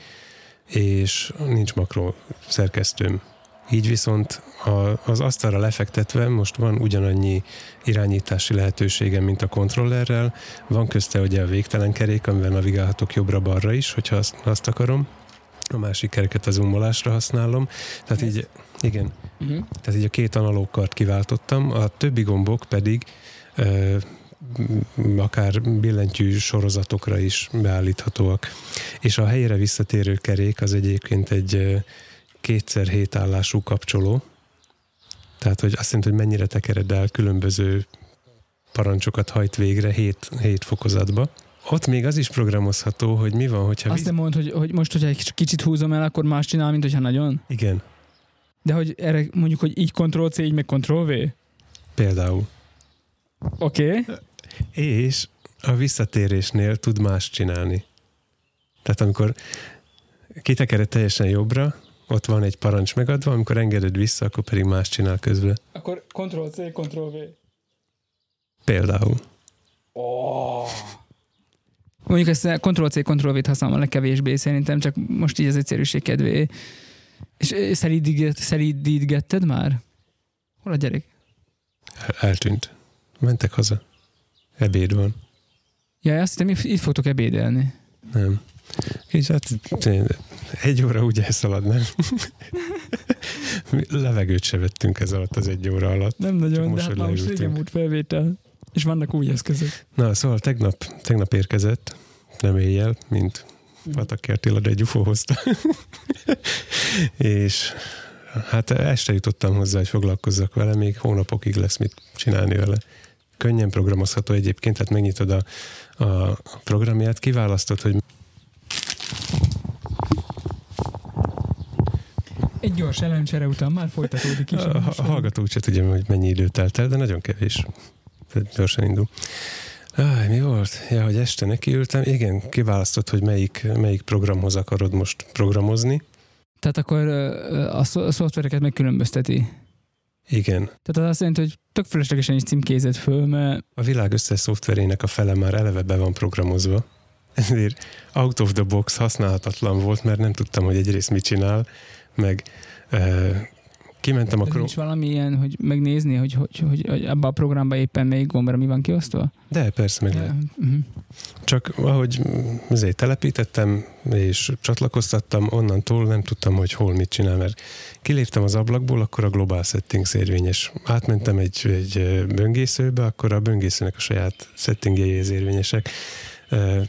és nincs makró szerkesztőm. Így viszont a, az asztalra lefektetve most van ugyanannyi irányítási lehetőségem, mint a kontrollerrel. Van közte ugye a végtelen kerék, amivel navigálhatok jobbra-balra is, hogyha azt, azt akarom. A másik kereket az zoomolásra használom. Tehát így, igen, Uh-huh. tehát így a két analóg kart kiváltottam, a többi gombok pedig ö, akár billentyű sorozatokra is beállíthatóak. És a helyére visszatérő kerék az egyébként egy kétszer hét állású kapcsoló, tehát hogy azt jelenti, hogy mennyire tekered el különböző parancsokat hajt végre 7, 7 fokozatba. Ott még az is programozható, hogy mi van, hogyha... Azt nem mond, hogy, hogy most, hogyha egy kicsit húzom el, akkor más csinál, mint hogyha nagyon? Igen, De hogy erre mondjuk, hogy így Ctrl-C, így meg Ctrl-V? például. Oké. Okay. És a visszatérésnél tud más csinálni. Tehát amikor kitekered teljesen jobbra, ott van egy parancs megadva, amikor engeded vissza, akkor pedig más csinál közben. Akkor Ctrl-C, Ctrl-V. Például. Oh. Mondjuk ezt a Ctrl-C, Ctrl-V-t használom a legkevésbé szerintem, csak most így az egyszerűség kedvé. És szelídít- szelídítgetted már? Hol a gyerek? El- Eltűnt. Mentek haza. Ebéd van. Ja, azt hittem, itt- fogtok ebédelni. Nem. És hát egy óra úgy elszalad, nem? [LAUGHS] Mi Levegőt se vettünk ez alatt az egy óra alatt. Nem nagyon, most, de hát hogy már most régen volt felvétel. És vannak új eszközök. Na, szóval tegnap, tegnap érkezett, nem éjjel, mint de egy UFO hozta. [LAUGHS] és hát este jutottam hozzá, hogy foglalkozzak vele, még hónapokig lesz mit csinálni vele. Könnyen programozható egyébként, tehát megnyitod a, a programját, kiválasztod, hogy Egy gyors elemcsere után már folytatódik is. a, a, hallgatók se tudja, hogy mennyi idő telt el, de nagyon kevés. Gyorsan indul. Áj, mi volt? Ja, hogy este nekiültem. Igen, kiválasztod, hogy melyik, melyik programhoz akarod most programozni. Tehát akkor a szo- a szoftvereket megkülönbözteti. Igen. Tehát az azt jelenti, hogy tök fölöslegesen is címkézed föl, mert A világ összes szoftverének a fele már eleve be van programozva. Ezért out of the box használhatatlan volt, mert nem tudtam, hogy egyrészt mit csinál, meg e, kimentem a Chrome... nincs valami ilyen, hogy megnézni, hogy, hogy, hogy, hogy abban a programban éppen melyik gombra mi van kiosztva? De persze, meg lehet. Uh-huh. Csak ahogy azért telepítettem és csatlakoztattam, onnantól nem tudtam, hogy hol mit csinál, mert kiléptem az ablakból, akkor a Global Settings érvényes. Átmentem egy, egy böngészőbe, akkor a böngészőnek a saját settingjei az érvényesek.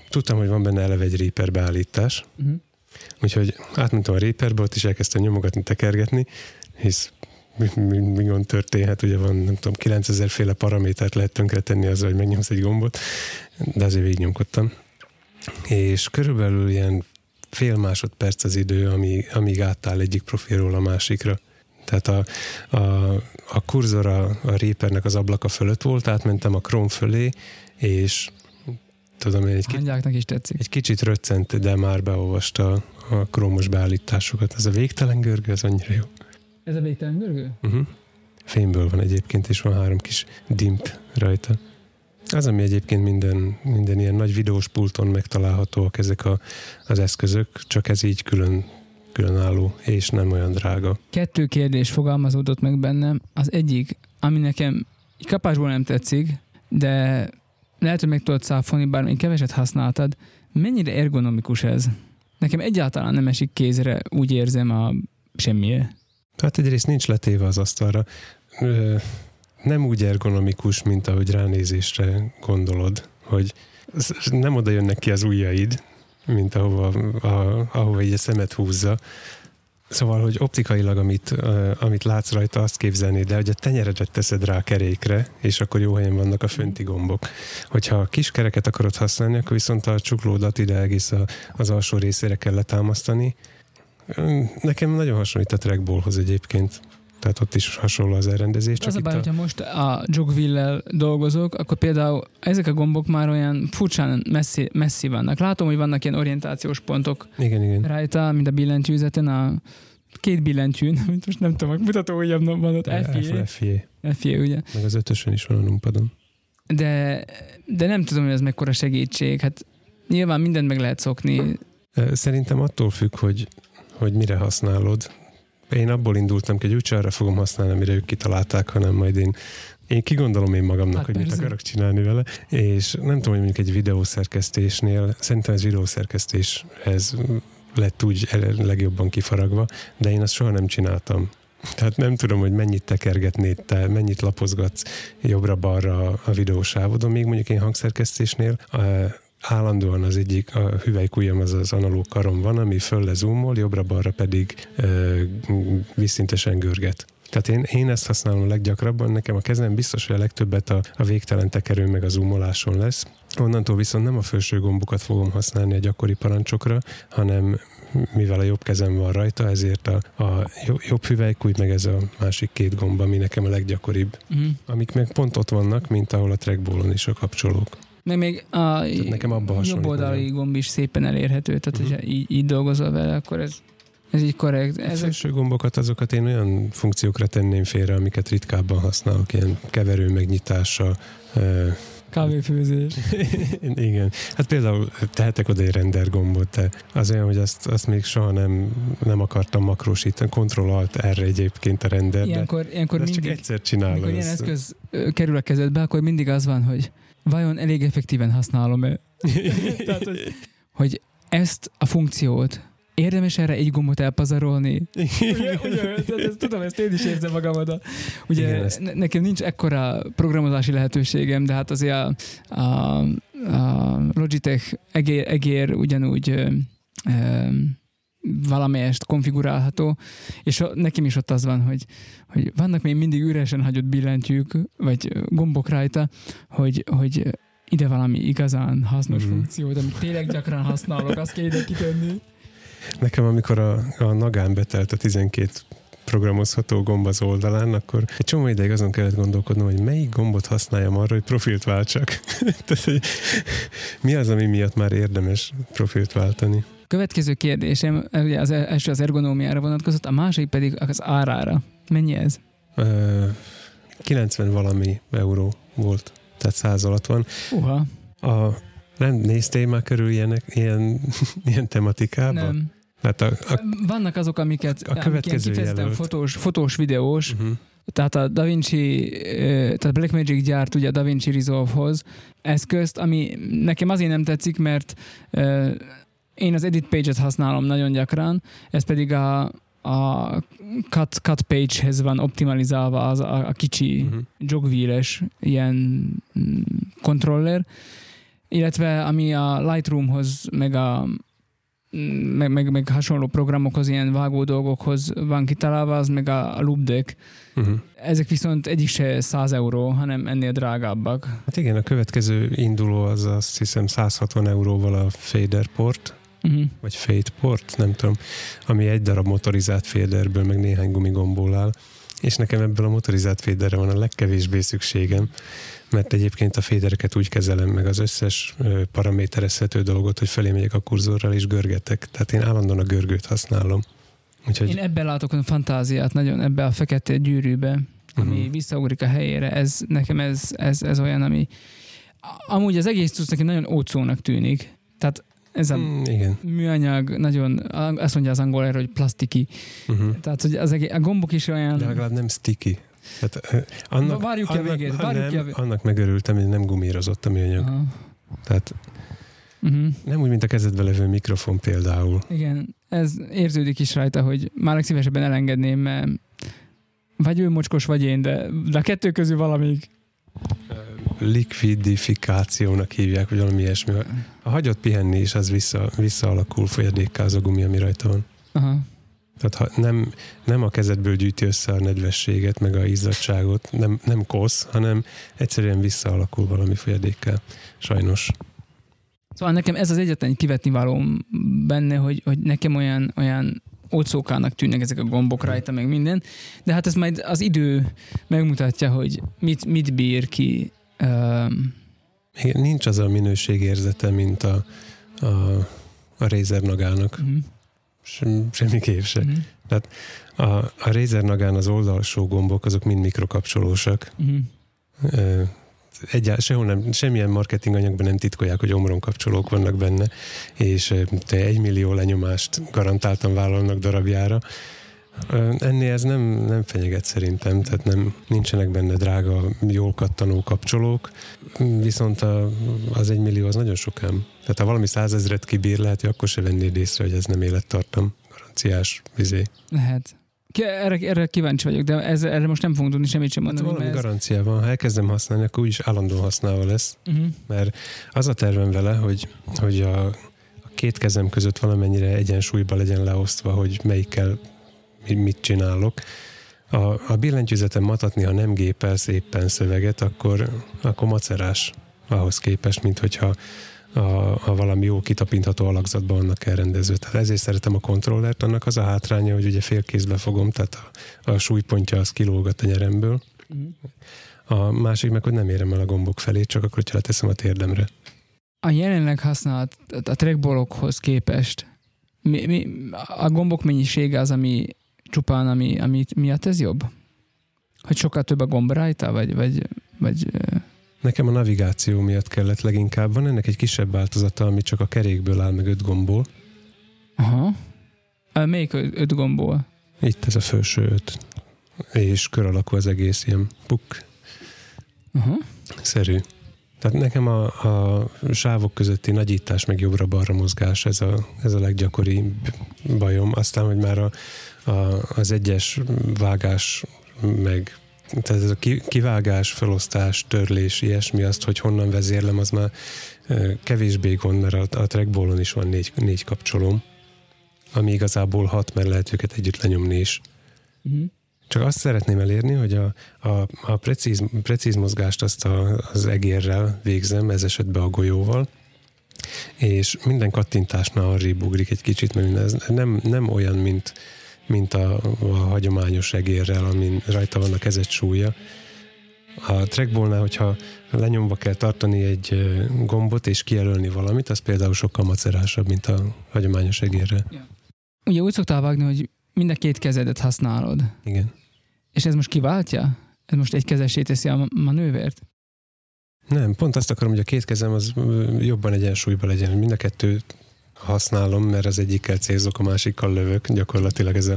Tudtam, hogy van benne eleve egy Reaper beállítás, Uh-huh. úgyhogy átmentem a Reaperbe, ott is elkezdtem nyomogatni, tekergetni, hisz mi, mi, gond történhet, ugye van, nem tudom, 9000 féle paramétert lehet tönkretenni azzal, hogy megnyomsz egy gombot, de azért végignyomkodtam. És körülbelül ilyen fél másodperc az idő, amíg, amíg átáll egyik profilról a másikra. Tehát a, a, a kurzor a, a Reapernek az ablaka fölött volt, átmentem a Chrome fölé, és tudom én, egy, ki, is tetszik. egy kicsit röccent, de már beolvasta a Chrome-os beállításokat. Ez a végtelen görgő, ez annyira jó. Ez a végtelen görgő? Uh-huh. Fémből van egyébként, és van három kis dimp rajta. Az, ami egyébként minden, minden ilyen nagy videós pulton megtalálhatóak ezek a, az eszközök, csak ez így külön, különálló, és nem olyan drága. Kettő kérdés fogalmazódott meg bennem. Az egyik, ami nekem kapásból nem tetszik, de lehet, hogy meg tudod száfolni, bár még keveset használtad. Mennyire ergonomikus ez? Nekem egyáltalán nem esik kézre, úgy érzem a semmije. Hát egyrészt nincs letéve az asztalra. Nem úgy ergonomikus, mint ahogy ránézésre gondolod, hogy nem oda jönnek ki az ujjaid, mint ahova, a, ahova így a szemet húzza. Szóval, hogy optikailag, amit, amit látsz rajta, azt képzelni, de hogy a tenyeredet teszed rá a kerékre, és akkor jó helyen vannak a fönti gombok. Hogyha a kis kereket akarod használni, akkor viszont a csuklódat ide egész a, az alsó részére kell letámasztani. Nekem nagyon hasonlít a trackballhoz egyébként. Tehát ott is hasonló az elrendezés. Csak az a baj, a... hogyha most a jogwheel dolgozok, akkor például ezek a gombok már olyan furcsán messzi, messzi vannak. Látom, hogy vannak ilyen orientációs pontok igen, igen. rajta, mint a billentyűzeten, a két billentyűn, [LAUGHS] mint most nem tudom, mutató ujjam van ott, FIA. FIA. FIA, ugye. Meg az ötösön is van a numpadon. De, de nem tudom, hogy ez mekkora segítség. Hát nyilván mindent meg lehet szokni. Szerintem attól függ, hogy, hogy mire használod. Én abból indultam ki, hogy úgyse arra fogom használni, amire ők kitalálták, hanem majd én én kigondolom én magamnak, hát hogy persze. mit akarok csinálni vele, és nem tudom, hogy mondjuk egy videószerkesztésnél, szerintem ez videószerkesztéshez lett úgy legjobban kifaragva, de én azt soha nem csináltam. Tehát nem tudom, hogy mennyit tekergetnéd te, mennyit lapozgatsz jobbra-balra a videósávodon, még mondjuk én hangszerkesztésnél állandóan az egyik, a hüvelykujjam az az analóg karom van, ami föl lezúmol, jobbra-balra pedig e, vízszintesen görget. Tehát én, én ezt használom leggyakrabban, nekem a kezem biztos, hogy a legtöbbet a, a végtelen tekerő meg a zoomoláson lesz. Onnantól viszont nem a felső gombokat fogom használni a gyakori parancsokra, hanem mivel a jobb kezem van rajta, ezért a, a jobb hüvelykúj, meg ez a másik két gomba, ami nekem a leggyakoribb. Mm. Amik meg pont ott vannak, mint ahol a trackballon is a kapcsolók. Meg még a nekem abba jobb oldali gomb is szépen elérhető, tehát uh-huh. hogyha így, így dolgozol vele, akkor ez, ez így korrekt. A felső gombokat, azokat én olyan funkciókra tenném félre, amiket ritkábban használok, ilyen keverő megnyitása, Kávéfőzés. [LAUGHS] Igen. Hát például tehetek oda egy render gombot, de az olyan, hogy azt, azt még soha nem, nem akartam makrósítani. Kontrollt erre egyébként a render, ilyenkor, de, ilyenkor de mindig, csak egyszer csinálom. Amikor ilyen eszköz kerül a kezedbe, akkor mindig az van, hogy vajon elég effektíven használom-e? [LAUGHS] Tehát, hogy, hogy ezt a funkciót érdemes erre egy gombot elpazarolni? ugye, ugye, ez, tudom, ezt én is érzem magamat. Ugye Igen, ezt... nekem nincs ekkora programozási lehetőségem, de hát azért a, a, a Logitech egér, egér ugyanúgy ö, valamelyest konfigurálható, és nekem is ott az van, hogy, hogy vannak még mindig üresen hagyott billentyűk, vagy gombok rajta, hogy, hogy ide valami igazán hasznos mm-hmm. funkciót, amit tényleg gyakran használok, azt kell ide kitenni. Nekem, amikor a, a nagán betelt a 12 programozható gomb az oldalán, akkor egy csomó ideig azon kellett gondolkodnom, hogy melyik gombot használjam arra, hogy profilt váltsak. [LAUGHS] Tehát, hogy mi az, ami miatt már érdemes profilt váltani. Következő kérdésem, ugye az első az ergonómiára vonatkozott, a másik pedig az árára. Mennyi ez? Ö, 90 valami euró volt, tehát 100 alatt van. Uha. A, nem néztél már körül ilyenek, ilyen, [LAUGHS] ilyen tematikában? Nem. Hát a, a, Vannak azok, amiket a következő kifejezetten fotós, fotós, videós, uh-huh. Tehát a DaVinci, tehát Blackmagic gyárt ugye a DaVinci Resolve-hoz eszközt, ami nekem azért nem tetszik, mert én az edit page-et használom nagyon gyakran, ez pedig a, a cut, cut page-hez van optimalizálva az a, a kicsi uh-huh. jogwheel-es ilyen mm, controller, illetve ami a Lightroomhoz, meg a meg, meg, meg hasonló programokhoz, ilyen vágó dolgokhoz van kitalálva, az meg a, a Loopdeck. Uh-huh. Ezek viszont egyik se 100 euró, hanem ennél drágábbak. Hát igen, a következő induló az azt hiszem 160 euróval a fader port, uh-huh. vagy fade port, nem tudom, ami egy darab motorizált faderből, meg néhány gumigomból áll, és nekem ebből a motorizált faderre van a legkevésbé szükségem, mert egyébként a fédereket úgy kezelem meg az összes paraméterezhető dolgot, hogy felé megyek a kurzorral és görgetek. Tehát én állandóan a görgőt használom. Úgyhogy... Én ebben látok a fantáziát, nagyon ebbe a fekete gyűrűbe, ami uh-huh. visszaugrik a helyére. Ez, nekem ez, ez, ez olyan, ami amúgy az egész tudsz nekem nagyon ócónak tűnik. Tehát ez a mm, igen. műanyag nagyon, azt mondja az angol erre, hogy plastiki. Uh-huh. Tehát, hogy az egész, a gombok is olyan... De legalább nem sticky. Tehát, annak, Várjuk ki a annak, végét, várjuk nem, ki a végét. annak megörültem, hogy nem gumírozott a műanyag. Aha. Tehát Uh-huh. nem úgy, mint a kezedbe levő mikrofon például. Igen, ez érződik is rajta, hogy már legszívesebben elengedném, mert vagy ő mocskos, vagy én, de, de a kettő közül valamelyik. Likvidifikációnak hívják, vagy valami ilyesmi. Ha hagyod pihenni is, az vissza, visszaalakul folyadékká az a gumi, ami rajta van. Aha. Tehát ha nem, nem a kezedből gyűjti össze a nedvességet, meg a izzadságot, nem, nem kosz, hanem egyszerűen visszaalakul valami folyadékkel. Sajnos. Szóval nekem ez az egyetlen kivetni valóm benne, hogy, hogy nekem olyan, olyan ócókának tűnnek ezek a gombok rajta, meg minden, de hát ez majd az idő megmutatja, hogy mit, mit bír ki. Um, Igen, nincs az a minőségérzete, mint a, a, a Razer nagának. uh-huh, Sem, semmiképp se. uh-huh, A, a Razer nagán az oldalsó gombok, azok mind mikrokapcsolósak. uh-huh. Ö, Egyál, sehol nem, semmilyen marketing anyagban nem titkolják, hogy omronkapcsolók vannak benne, és te egy millió lenyomást garantáltan vállalnak darabjára. Ö, Ennél ez nem, nem fenyeget szerintem, tehát nem, nincsenek benne drága, jól kattanó kapcsolók, viszont a, az egy millió az nagyon sokám. Tehát ha valami százezret kibír, lehet, hogy akkor se vennéd észre, hogy ez nem élettartam, garanciás vizé. Lehet. Erre, erre kíváncsi vagyok, de ez, erre most nem fogunk tudni semmit sem Hát mondani. valami mert ez- garancia van, ha elkezdem használni, akkor úgyis állandóan használva lesz. uh-huh. Az a tervem vele, hogy, hogy a, két kezem között valamennyire egyensúlyba legyen leosztva, hogy melyikkel mit csinálok. A, a billentyűzetem matatni, ha nem gépelsz éppen szöveget, akkor, akkor macerás ahhoz képest, mint hogyha a, a valami jó kitapintható alakzatban vannak elrendezve. Tehát ezért szeretem a kontrollert, annak az a hátránya, hogy ugye félkézbe fogom, tehát a, a súlypontja az kilógat a nyeremből. Uh-huh. A másik meg, hogy nem érem el a gombok felé, csak akkor, hogyha leteszem a térdemre. A jelenleg használt, a trackballokhoz képest mi, mi, a gombok mennyisége az, ami csupán, ami, ami miatt ez jobb? Hogy sokkal több a gomb rajta, vagy, vagy, vagy Nekem a navigáció miatt kellett leginkább. Van ennek egy kisebb változata, ami csak a kerékből áll meg öt gombból. aha. A, melyik öt gombból? Itt ez a felső öt. És kör alakú az egész ilyen puk Aha. szerű. Tehát nekem a, a sávok közötti nagyítás, meg jobbra-balra mozgás, ez a, ez a leggyakoribb bajom. Aztán, hogy már a, a, az egyes vágás, meg tehát ez a ki- kivágás, felosztás, törlés, ilyesmi, azt, hogy honnan vezérlem, az már kevésbé gond, mert a, a trackballon is van négy, négy kapcsolóm, ami igazából hat, mert lehet őket együtt lenyomni is. Uh-huh. Csak azt szeretném elérni, hogy a, a, a precíz, precíz mozgást azt a, az egérrel végzem, ez esetben a golyóval, és minden kattintásnál arrébb ugrik egy kicsit, mert ez nem, nem olyan, mint, mint a, a hagyományos egérrel, amin rajta van a kezed súlya. A trackballnál, hogyha lenyomva kell tartani egy gombot és kijelölni valamit, az például sokkal macerásabb, mint a hagyományos egérrel. Ugye úgy szoktál vágni, hogy mind a két kezedet használod. Igen. És ez most kiváltja? Ez most egy kezesé teszi a ma- manővert? Nem, pont azt akarom, hogy a két kezem az jobban egyensúlyban legyen. Mind a kettőt használom, mert az egyikkel célzok, a másikkal lövök. Gyakorlatilag ez a,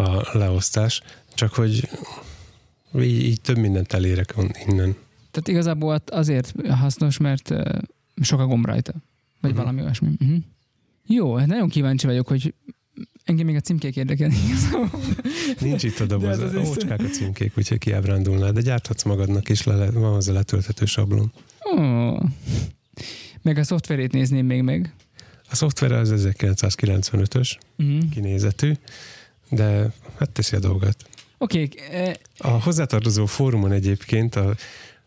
a leosztás. Csak hogy így, így több mindent elérek innen. Tehát igazából azért hasznos, mert sok a gomb rajta. Vagy Mhm. valami olyasmi. Uh-huh. Jó, hát nagyon kíváncsi vagyok, hogy engem még a címkék igazából. [LAUGHS] Nincs itt a doboz, ez azért ócskák a címkék, úgyhogy kiábrándulnál, de gyárthatsz magadnak is, le, van hozzá letölthető sablon. Ó. Meg a szoftverét nézném még meg. A szoftver az 1995-ös Uh-huh. kinézetű, de hát teszi a dolgot. Oké, okay, A hozzátartozó fórumon egyébként a,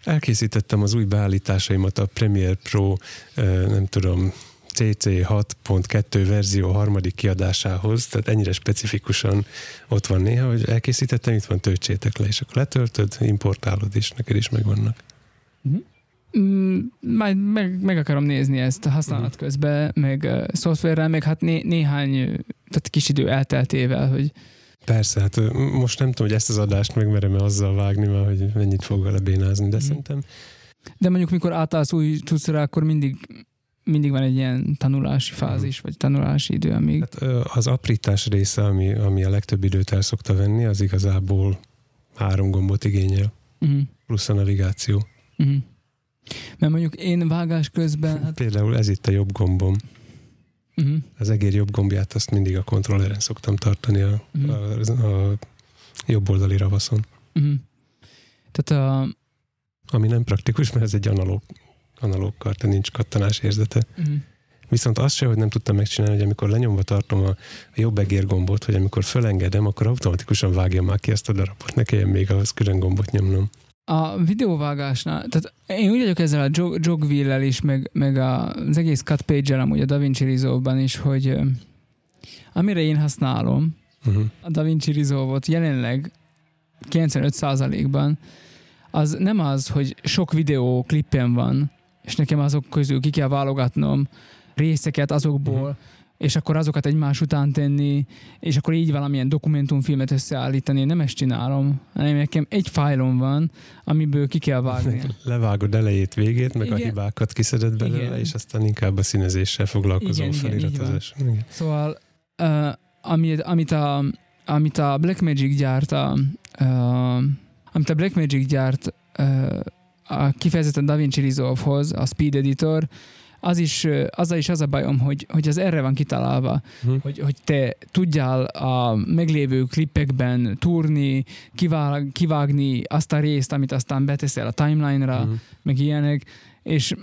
elkészítettem az új beállításaimat a Premiere Pro, ö, nem tudom, CC 6.2 verzió harmadik kiadásához, tehát ennyire specifikusan ott van néha, hogy elkészítettem, itt van, töltsétek le, és akkor letöltöd, importálod, és neked is megvannak. Mm, majd meg, meg akarom nézni ezt a használat Mhm. közben, meg uh, szoftverrel, meg hát né, néhány, tehát kis idő elteltével, hogy Persze, hát most nem tudom, hogy ezt az adást megmerem-e azzal vágni, mert hogy mennyit fog vele bénázni, de Mhm. szerintem de mondjuk mikor átállsz új cuccra, akkor mindig mindig van egy ilyen tanulási fázis, vagy tanulási idő, amíg... Hát az aprítás része, ami, ami a legtöbb időt el szokta venni, az igazából három gombot igényel, Uh-huh. plusz a navigáció. Uh-huh. Mert mondjuk én vágás közben, hát, Például ez itt a jobb gombom. uh-huh. Az egér jobb gombját azt mindig a kontrolleren szoktam tartani a, Mhm. a, a jobb oldali ravaszon. Uh-huh. Tehát a, Ami nem praktikus, mert ez egy analóg, analóg karta, nincs kattanás érzete. uh-huh. Viszont azt se, hogy nem tudtam megcsinálni, hogy amikor lenyomva tartom a, a jobb egér gombot, hogy amikor fölengedem, akkor automatikusan vágja már ki ezt a darabot. Ne kelljen még ahhoz külön gombot nyomnom. A videóvágásnál, tehát én úgy vagyok ezzel a jog, jogwheel-el is, meg, meg az egész cut page-el amúgy a DaVinci Resolve-ban is, hogy amire én használom, Uh-huh. a DaVinci Resolve-ot jelenleg 95%-ban, az nem az, hogy sok videó klippen van, és nekem azok közül ki kell válogatnom részeket azokból, Mhm. És akkor azokat egymás után tenni, és akkor így valamilyen dokumentumfilmet összeállítani. Én nem ezt csinálom, hanem nekem egy fájlom van, amiből ki kell vágni. [LAUGHS] Levágod elejét, végét, meg Igen. a hibákat kiszeded belőle, Igen. és aztán inkább a színezéssel igen, van. feliratozás. Igen. Szóval, uh, amit, amit, a, amit a Blackmagic gyárt, a, uh, amit a Blackmagic gyárt uh, a kifejezetten DaVinci Resolve-hoz, a Speed Editor, az is, azzal is az a bajom, hogy, hogy az erre van kitalálva, Hm. hogy, hogy te tudjál a meglévő klippekben túrni, kivág, kivágni azt a részt, amit aztán beteszel a timeline-ra, Mhm. meg ilyenek, és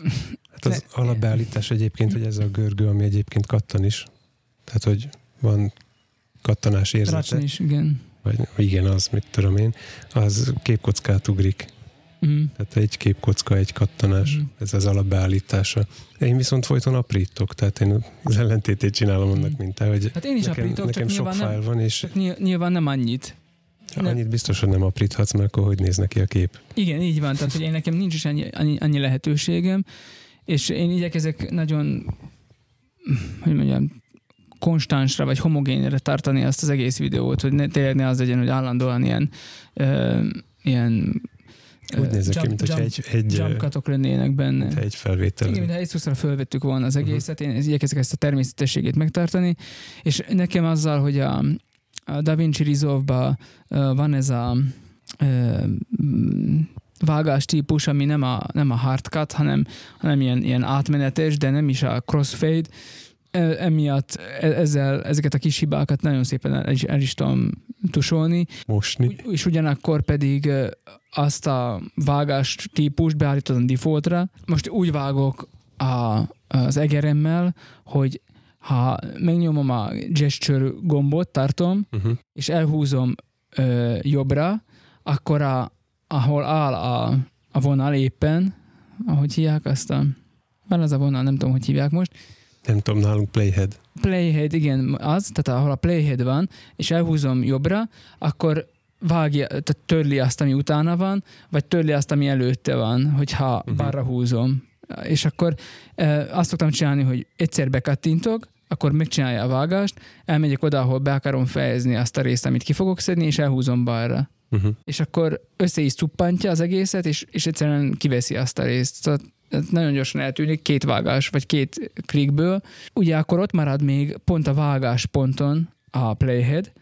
Hát az alapbeállítás egyébként, hogy ez a görgő, ami egyébként kattan is. Tehát, hogy van kattanás érzete. is, igen. Vagy igen, az, mit tudom én. Az képkockát ugrik. Mm. Tehát egy képkocka, egy kattanás. Mhm. Ez az alapbeállítása. Én viszont folyton aprítok, tehát én az ellentétét csinálom annak, Mhm. mint te, hogy Hát én is nekem, aprítok, nekem csak sok fájl van, és csak nyilván nem annyit. nem. annyit biztos, hogy nem apríthatsz, mert akkor hogy néz neki a kép. Igen, így van, tehát hogy én nekem nincs is annyi, annyi, annyi lehetőségem, és én igyekezek nagyon, hogy mondjam, konstansra vagy homogénre tartani azt az egész videót, hogy ne, tényleg ne az legyen, hogy állandóan ilyen, ö, ilyen Úgy nézek ki, mint jump, egy, egy, jump cutok lennének benne. mint egy felvétel. Igen, mintha egy szószra fölvettük volna az Mhm. egészet, én igyekezek ezt a természetességét megtartani, és nekem azzal, hogy a, a DaVinci Resolve-ba uh, van ez a uh, vágás típus, ami nem a, nem a hard cut, hanem, hanem ilyen, ilyen átmenetes, de nem is a crossfade, emiatt e- ezzel, ezeket a kis hibákat nagyon szépen el is, el is tudom tusolni, Mosni. És ugyanakkor pedig azt a vágás típust beállítottam defaultra. Most úgy vágok a, az egeremmel, hogy ha megnyomom a gesture gombot, tartom, Uh-huh. és elhúzom ö, jobbra, akkor a, ahol áll a, a vonal éppen, ahogy hívják azt a... Van az a vonal, nem tudom, hogy hívják most, Nem tudom, nálunk playhead. playhead, igen, az, tehát ahol a playhead van, és elhúzom jobbra, akkor vágja, tehát törli azt, ami utána van, vagy törli azt, ami előtte van, hogyha uh-huh. balra húzom. És akkor e, azt szoktam csinálni, hogy egyszer bekattintok, akkor megcsinálja a vágást, elmegyek oda, ahol be akarom fejezni azt a részt, amit ki fogok szedni, és elhúzom balra. Uh-huh. És akkor össze is cuppantja az egészet, és, és egyszerűen kiveszi azt a részt. Szóval nagyon gyorsan eltűnik, két vágás, vagy két klikből. Ugye akkor ott marad még pont a vágás ponton a playhead,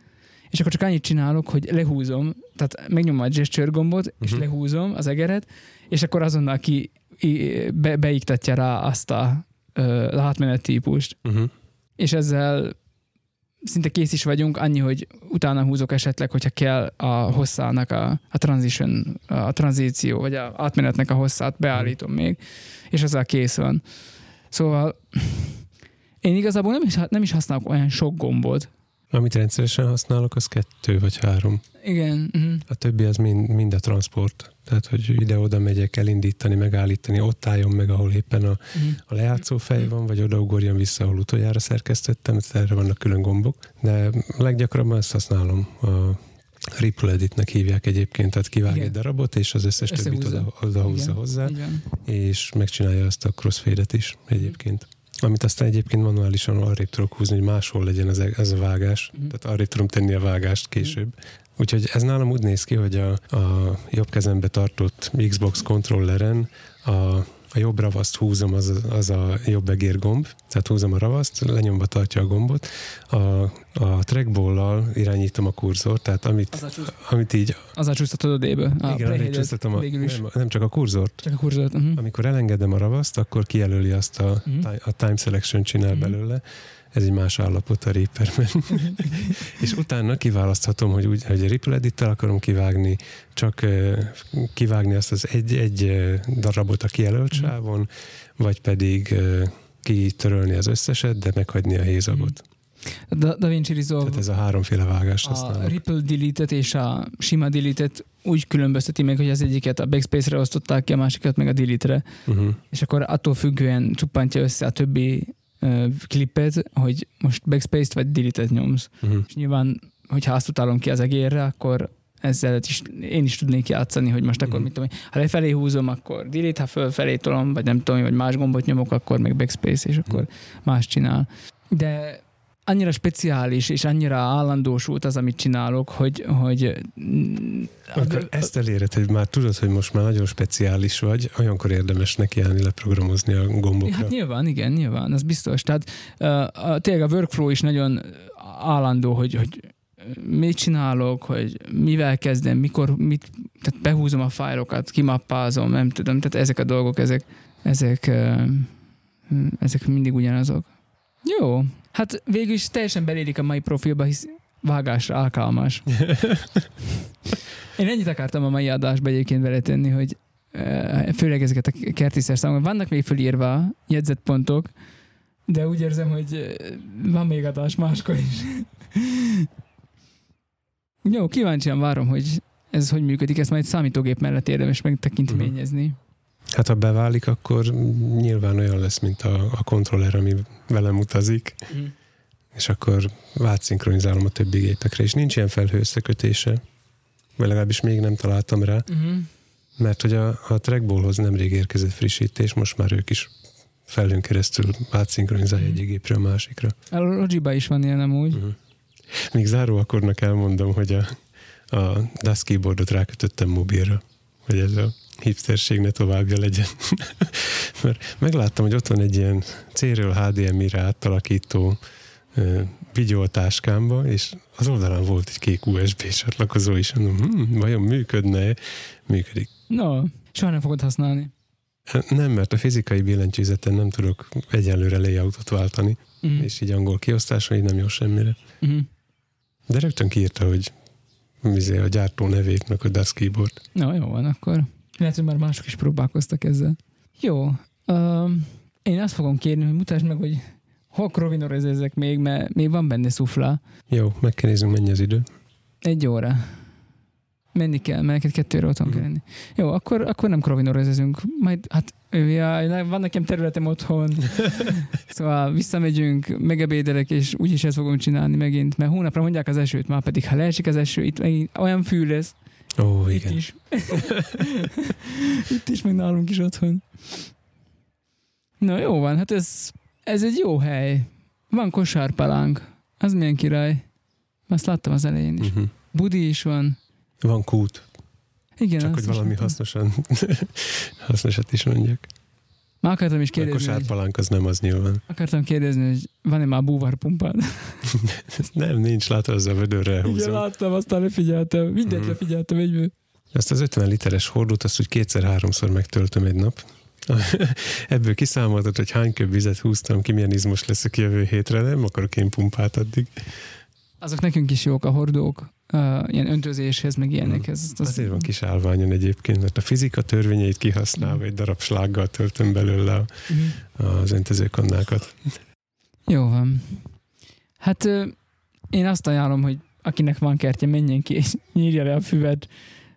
és akkor csak annyit csinálok, hogy lehúzom, tehát megnyomom a gesture gombot, uh-huh. és Mhm. lehúzom az egeret, és akkor azonnal ki be, beiktatja rá azt a ö, átmenet típust. Uh-huh. És ezzel szinte kész is vagyunk, annyi, hogy utána húzok esetleg, hogyha kell a hosszának a, a transition, a tranzíció, vagy a átmenetnek a hosszát beállítom még, és ezzel kész van. Szóval én igazából nem is, nem is használok olyan sok gombot. Amit rendszeresen használok, az kettő vagy három. Igen. Uh-huh. A többi az mind, mind a transport. Tehát, hogy ide-oda megyek elindítani, megállítani, ott álljon meg, ahol éppen a, Uh-huh. a lejátszó fej van, vagy odaugorjon vissza, ahol utoljára szerkesztettem, erre vannak külön gombok. De leggyakrabban ezt használom. A Ripple Editnek hívják egyébként, tehát kivág Igen. egy darabot, és az összes többit Összehúzza. oda, odahúzza Igen. hozzá, van. és megcsinálja azt a crossfade-et is egyébként. Amit aztán egyébként manuálisan arrébb tudok húzni, hogy máshol legyen ez a, ez a vágás. Mhm. Tehát arrébb tudom tenni a vágást később. Úgyhogy ez nálam úgy néz ki, hogy a, a jobb kezembe tartott Xbox kontrolleren a a jobb ravaszt húzom, az, az a jobb egér gomb, tehát húzom a ravaszt, lenyomva tartja a gombot. A, a trackball-lal irányítom a kurzort, tehát amit, Az csúsz- amit így, Az a csúsztatod a. A igen, arra csúsztatom a, nem, nem csak a kurzort, Csak a kurzort. Uh-huh. amikor elengedem a ravaszt, akkor kijelöli azt a, ti- a time selection csinál Mhm. belőle. Ez egy más állapot a Reaperben. [LAUGHS] és utána kiválaszthatom, hogy, úgy, hogy a Ripple edit akarom kivágni, csak kivágni azt az egy, egy darabot a kijelölt Mhm. sávon, vagy pedig kitörölni az összeset, de meghagyni a hézagot. A Da, da Vinci Resolve Tehát ez a háromféle vágást a használok. Ripple delete és a sima delete úgy különbözteti meg, hogy az egyiket a backspace-re osztották ki, a másikat meg a delete-re, Uh-huh. és akkor attól függően csuppantja össze a többi klippet, hogy most backspace-t vagy delete-et nyomsz. Uh-huh. És nyilván, hogyha azt utálom ki az egérre, akkor ezzel is, én is tudnék játszani, hogy most akkor Mhm. mit tudom, ha lefelé húzom, akkor delete, ha fölfelé tolom, vagy nem tudom, vagy más gombot nyomok, akkor meg backspace, és akkor más csinál. De annyira speciális, és annyira állandósult az, amit csinálok, hogy, hogy mm, Amikor ezt eléred, hogy már tudod, hogy most már nagyon speciális vagy, olyankor érdemes nekiállni leprogramozni a gombokra. Hát nyilván, igen, nyilván, az biztos. Tehát uh, a, tényleg a workflow is nagyon állandó, hogy, hogy mit csinálok, hogy mivel kezdem, mikor, mit, tehát behúzom a fájlokat, kimappázom, nem tudom, tehát ezek a dolgok, ezek, ezek, ezek mindig ugyanazok. Jó, hát végül is teljesen belérik a mai profilba, hisz vágásra alkalmas. [LAUGHS] Én ennyit akartam a mai adásba egyébként beletenni, hogy eh, főleg ezeket a kertiszer számokat. Vannak még fölírva jegyzetpontok, de úgy érzem, hogy eh, van még adás máskor is. [LAUGHS] Jó, kíváncsian várom, hogy ez hogy működik, ezt majd számítógép mellett érdemes megtekintményezni. Hát ha beválik, akkor nyilván olyan lesz, mint a, a kontroller, ami velem utazik, Mhm. és akkor átszinkronizálom a többi gépekre, és nincs ilyen felhő összekötése, vagy legalábbis még nem találtam rá, Uh-huh. mert hogy a, a trackballhoz nemrég érkezett frissítés, most már ők is felhőn keresztül átszinkronizálja Mhm. egyik gépről a másikra. A Logiba is van ilyen amúgy. Uh-huh. Még záróakornak elmondom, hogy a, a DAS keyboardot rákötöttem mobilra, hogy ez a hipsterség ne továbbja legyen. [LAUGHS] Mert megláttam, hogy ott van egy ilyen C-ről HDMI-re átalakító videótáskámba, és az oldalán volt egy kék USB csatlakozó is. Mondom, hm, vajon működne Működik. No, soha nem fogod használni. Nem, mert a fizikai billentyűzeten nem tudok egyenlőre layoutot váltani, Uh-huh. és így angol kiosztása így nem jó semmire. Uh-huh. De rögtön kiírta, hogy izé, a gyártó nevét, meg a DAS keyboard. No, jó van, akkor lehet, hogy már mások is próbálkoztak ezzel. Jó. Um, én azt fogom kérni, hogy mutasd meg, hogy hol krovinorizezzek még, mert még van benne szufla. Jó, meg kell néznünk, mennyi az idő. Egy óra. Menni kell, mert neked kettőre otthon Mhm. kell lenni. Jó, akkor, akkor nem krovinorezünk. Majd, hát, jaj, van nekem területem otthon. [LAUGHS] szóval visszamegyünk, megebédelek, és úgyis ezt fogom csinálni megint, mert hónapra mondják az esőt, már pedig ha leesik az eső, itt megint olyan fű lesz, Ó, itt igen. is. [LAUGHS] itt is, meg nálunk is otthon. Na jó van, hát ez, ez egy jó hely. Van kosárpalánk. Az milyen király. Azt láttam az elején is. Uh-huh. Budi is van. Van kút, Igen, csak hogy valami hasznosan, [LAUGHS] hasznosat is mondjak. Már akartam is A kérdezni, hogy, kosárpalánk az nem az nyilván. akartam kérdezni, hogy van-e már búvárpumpád? [LAUGHS] Nem, nincs, látod, az a vödörre Igen, húzom. láttam, aztán lefigyeltem. Mindent Mhm. lefigyeltem egyből. Ezt az 50 literes hordót, azt úgy kétszer-háromszor megtöltöm egy nap. [LAUGHS] Ebből kiszámoltad, hogy hány köb vizet húztam ki, milyen izmos leszek jövő hétre, nem akarok én pumpát addig. Azok nekünk is jók a hordók, uh, ilyen öntözéshez, meg ilyenekhez. Azt, azt, Azért van kis állványon egyébként, mert a fizika törvényeit kihasználva egy darab slággal töltöm belőle a- Mhm. az öntözőkannákat. Jó van. Hát én azt ajánlom, hogy akinek van kertje, menjen ki és [LAUGHS] nyírja le a füvet,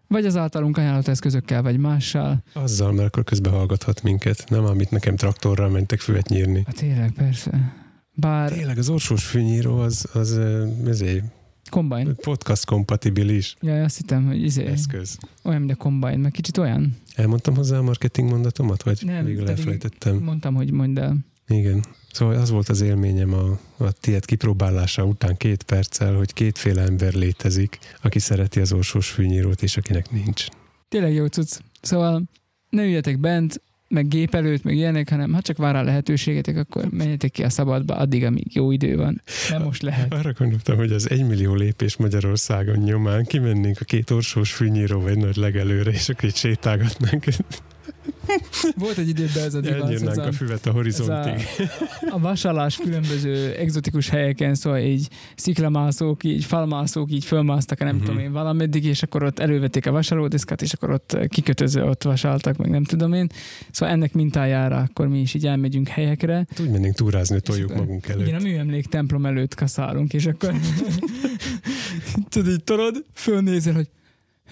vagy az általunk ajánlott eszközökkel, vagy mással. Azzal, mert akkor közben hallgathat minket. Nem, amit nekem traktorral mentek füvet nyírni. Hát tényleg, persze. Bár Tényleg az orsós fűnyíró az, az ö, ezért Combine. podcast kompatibilis Ja, azt hittem, hogy izé, eszköz. olyan, mint a Combine, meg kicsit olyan. Elmondtam hozzá a marketing mondatomat, vagy Nem, végül elfelejtettem? Mondtam, hogy mondd el. Igen. Szóval az volt az élményem a, a tiéd kipróbálása után két perccel, hogy kétféle ember létezik, aki szereti az orsós fűnyírót, és akinek nincs. Tényleg jó cucc. Szóval ne üljetek bent, meg gép előtt, meg ilyenek, hanem ha csak vár rá lehetőségetek, akkor menjetek ki a szabadba addig, amíg jó idő van. Nem most lehet. Arra gondoltam, hogy az egymillió lépés Magyarországon nyomán kimennénk a két orsós fűnyíró egy nagy legelőre, és akkor itt sétálgatnánk. Volt egy időben ez a divat. Elnyírnánk a füvet a horizontig. A, a vasalás különböző egzotikus helyeken, szóval így sziklamászók, így falmászók így fölmásztak, nem uh-huh. tudom én valameddig, és akkor ott elővették a vasalódiszkát, és akkor ott kikötöző ott vasaltak, meg nem tudom én. Szóval ennek mintájára akkor mi is így elmegyünk helyekre. Hát úgy mennénk túrázni, toljuk akkor, magunk előtt. Igen, a műemlék templom előtt kaszálunk, és akkor [LAUGHS] [LAUGHS] tudod, így torod, fölnézel, hogy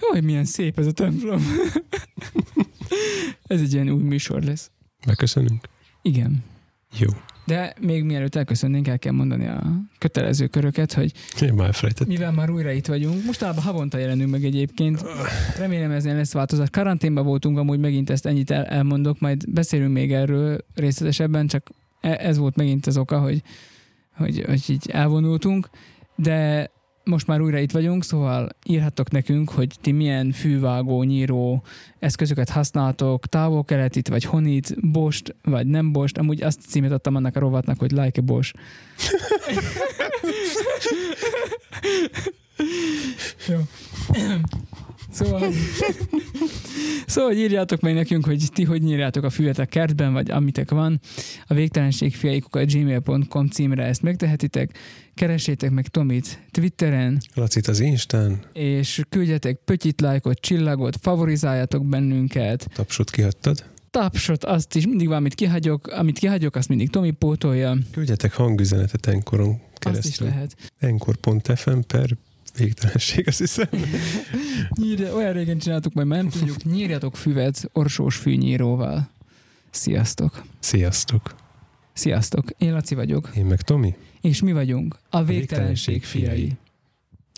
Jaj, milyen szép ez a templom. [LAUGHS] [LAUGHS] ez egy ilyen új műsor lesz. Megköszönünk? Igen. Jó. De még mielőtt elköszönnénk, el kell mondani a kötelező köröket, hogy Én már felejtettem. mivel már újra itt vagyunk, mostában havonta jelenünk meg egyébként, remélem ez lesz változás. Karanténban voltunk, amúgy megint ezt ennyit el, elmondok, majd beszélünk még erről részletesebben, csak e- ez volt megint az oka, hogy, hogy, hogy így elvonultunk, de most már újra itt vagyunk, szóval írhattok nekünk, hogy ti milyen fűvágó, nyíró eszközöket használtok, távol-keletit, vagy honit, bost, vagy nem bost. Amúgy azt címet adtam annak a rovatnak, hogy like a bost. [LAUGHS] [LAUGHS] [LAUGHS] Jó. Szóval, [LAUGHS] szóval írjátok meg nekünk, hogy ti hogy nyírjátok a füvetek kertben, vagy amitek van. A végtelenség a gmail.com címre ezt megtehetitek. Keressétek meg Tomit Twitteren. Lacit az Instán. És küldjetek pötyit, lájkot, csillagot, favorizáljatok bennünket. Tapsot kihagytad? Tapsot, azt is mindig valamit kihagyok, amit kihagyok, azt mindig Tomi pótolja. Küldjetek hangüzenetet Enkoron keresztül. Azt is lehet. Enkor.fm per végtelenség, azt hiszem. Nyírja, olyan régen csináltuk, majd már nem tudjuk. Nyírjatok füvet orsós fűnyíróval. Sziasztok. Sziasztok. Sziasztok. Én Laci vagyok. Én meg Tomi. És mi vagyunk a végtelenség fiai.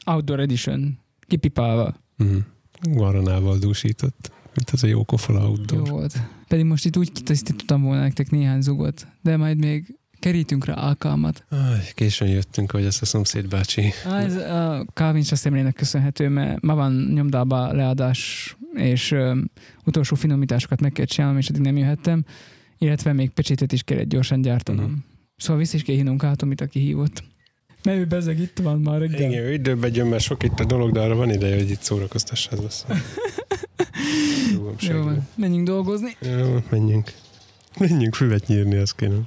Outdoor Edition. Kipipálva. Mm. Guaranával dúsított. Mint az a jó kofola outdoor. Jó volt. Pedig most itt úgy kitisztítottam volna nektek néhány zugot, de majd még kerítünk rá alkalmat. Aj, későn jöttünk, hogy ezt a szomszéd bácsi. Ah, ez a Calvin's szemlének köszönhető, mert ma van nyomdába leadás, és ö, utolsó finomításokat meg kell csinálnom, és eddig nem jöhettem, illetve még pecsétet is kellett gyorsan gyártanom. Uh-huh. Szóval vissza is kell hívnunk át, amit aki hívott. Mert ő bezeg itt van már reggel. Igen, időben jön, mert sok itt a dolog, de arra van ideje, hogy itt szórakoztassad össze. [LAUGHS] Jó, menjünk dolgozni. Jó, menjünk. Menjünk füvet nyírni, azt kéne.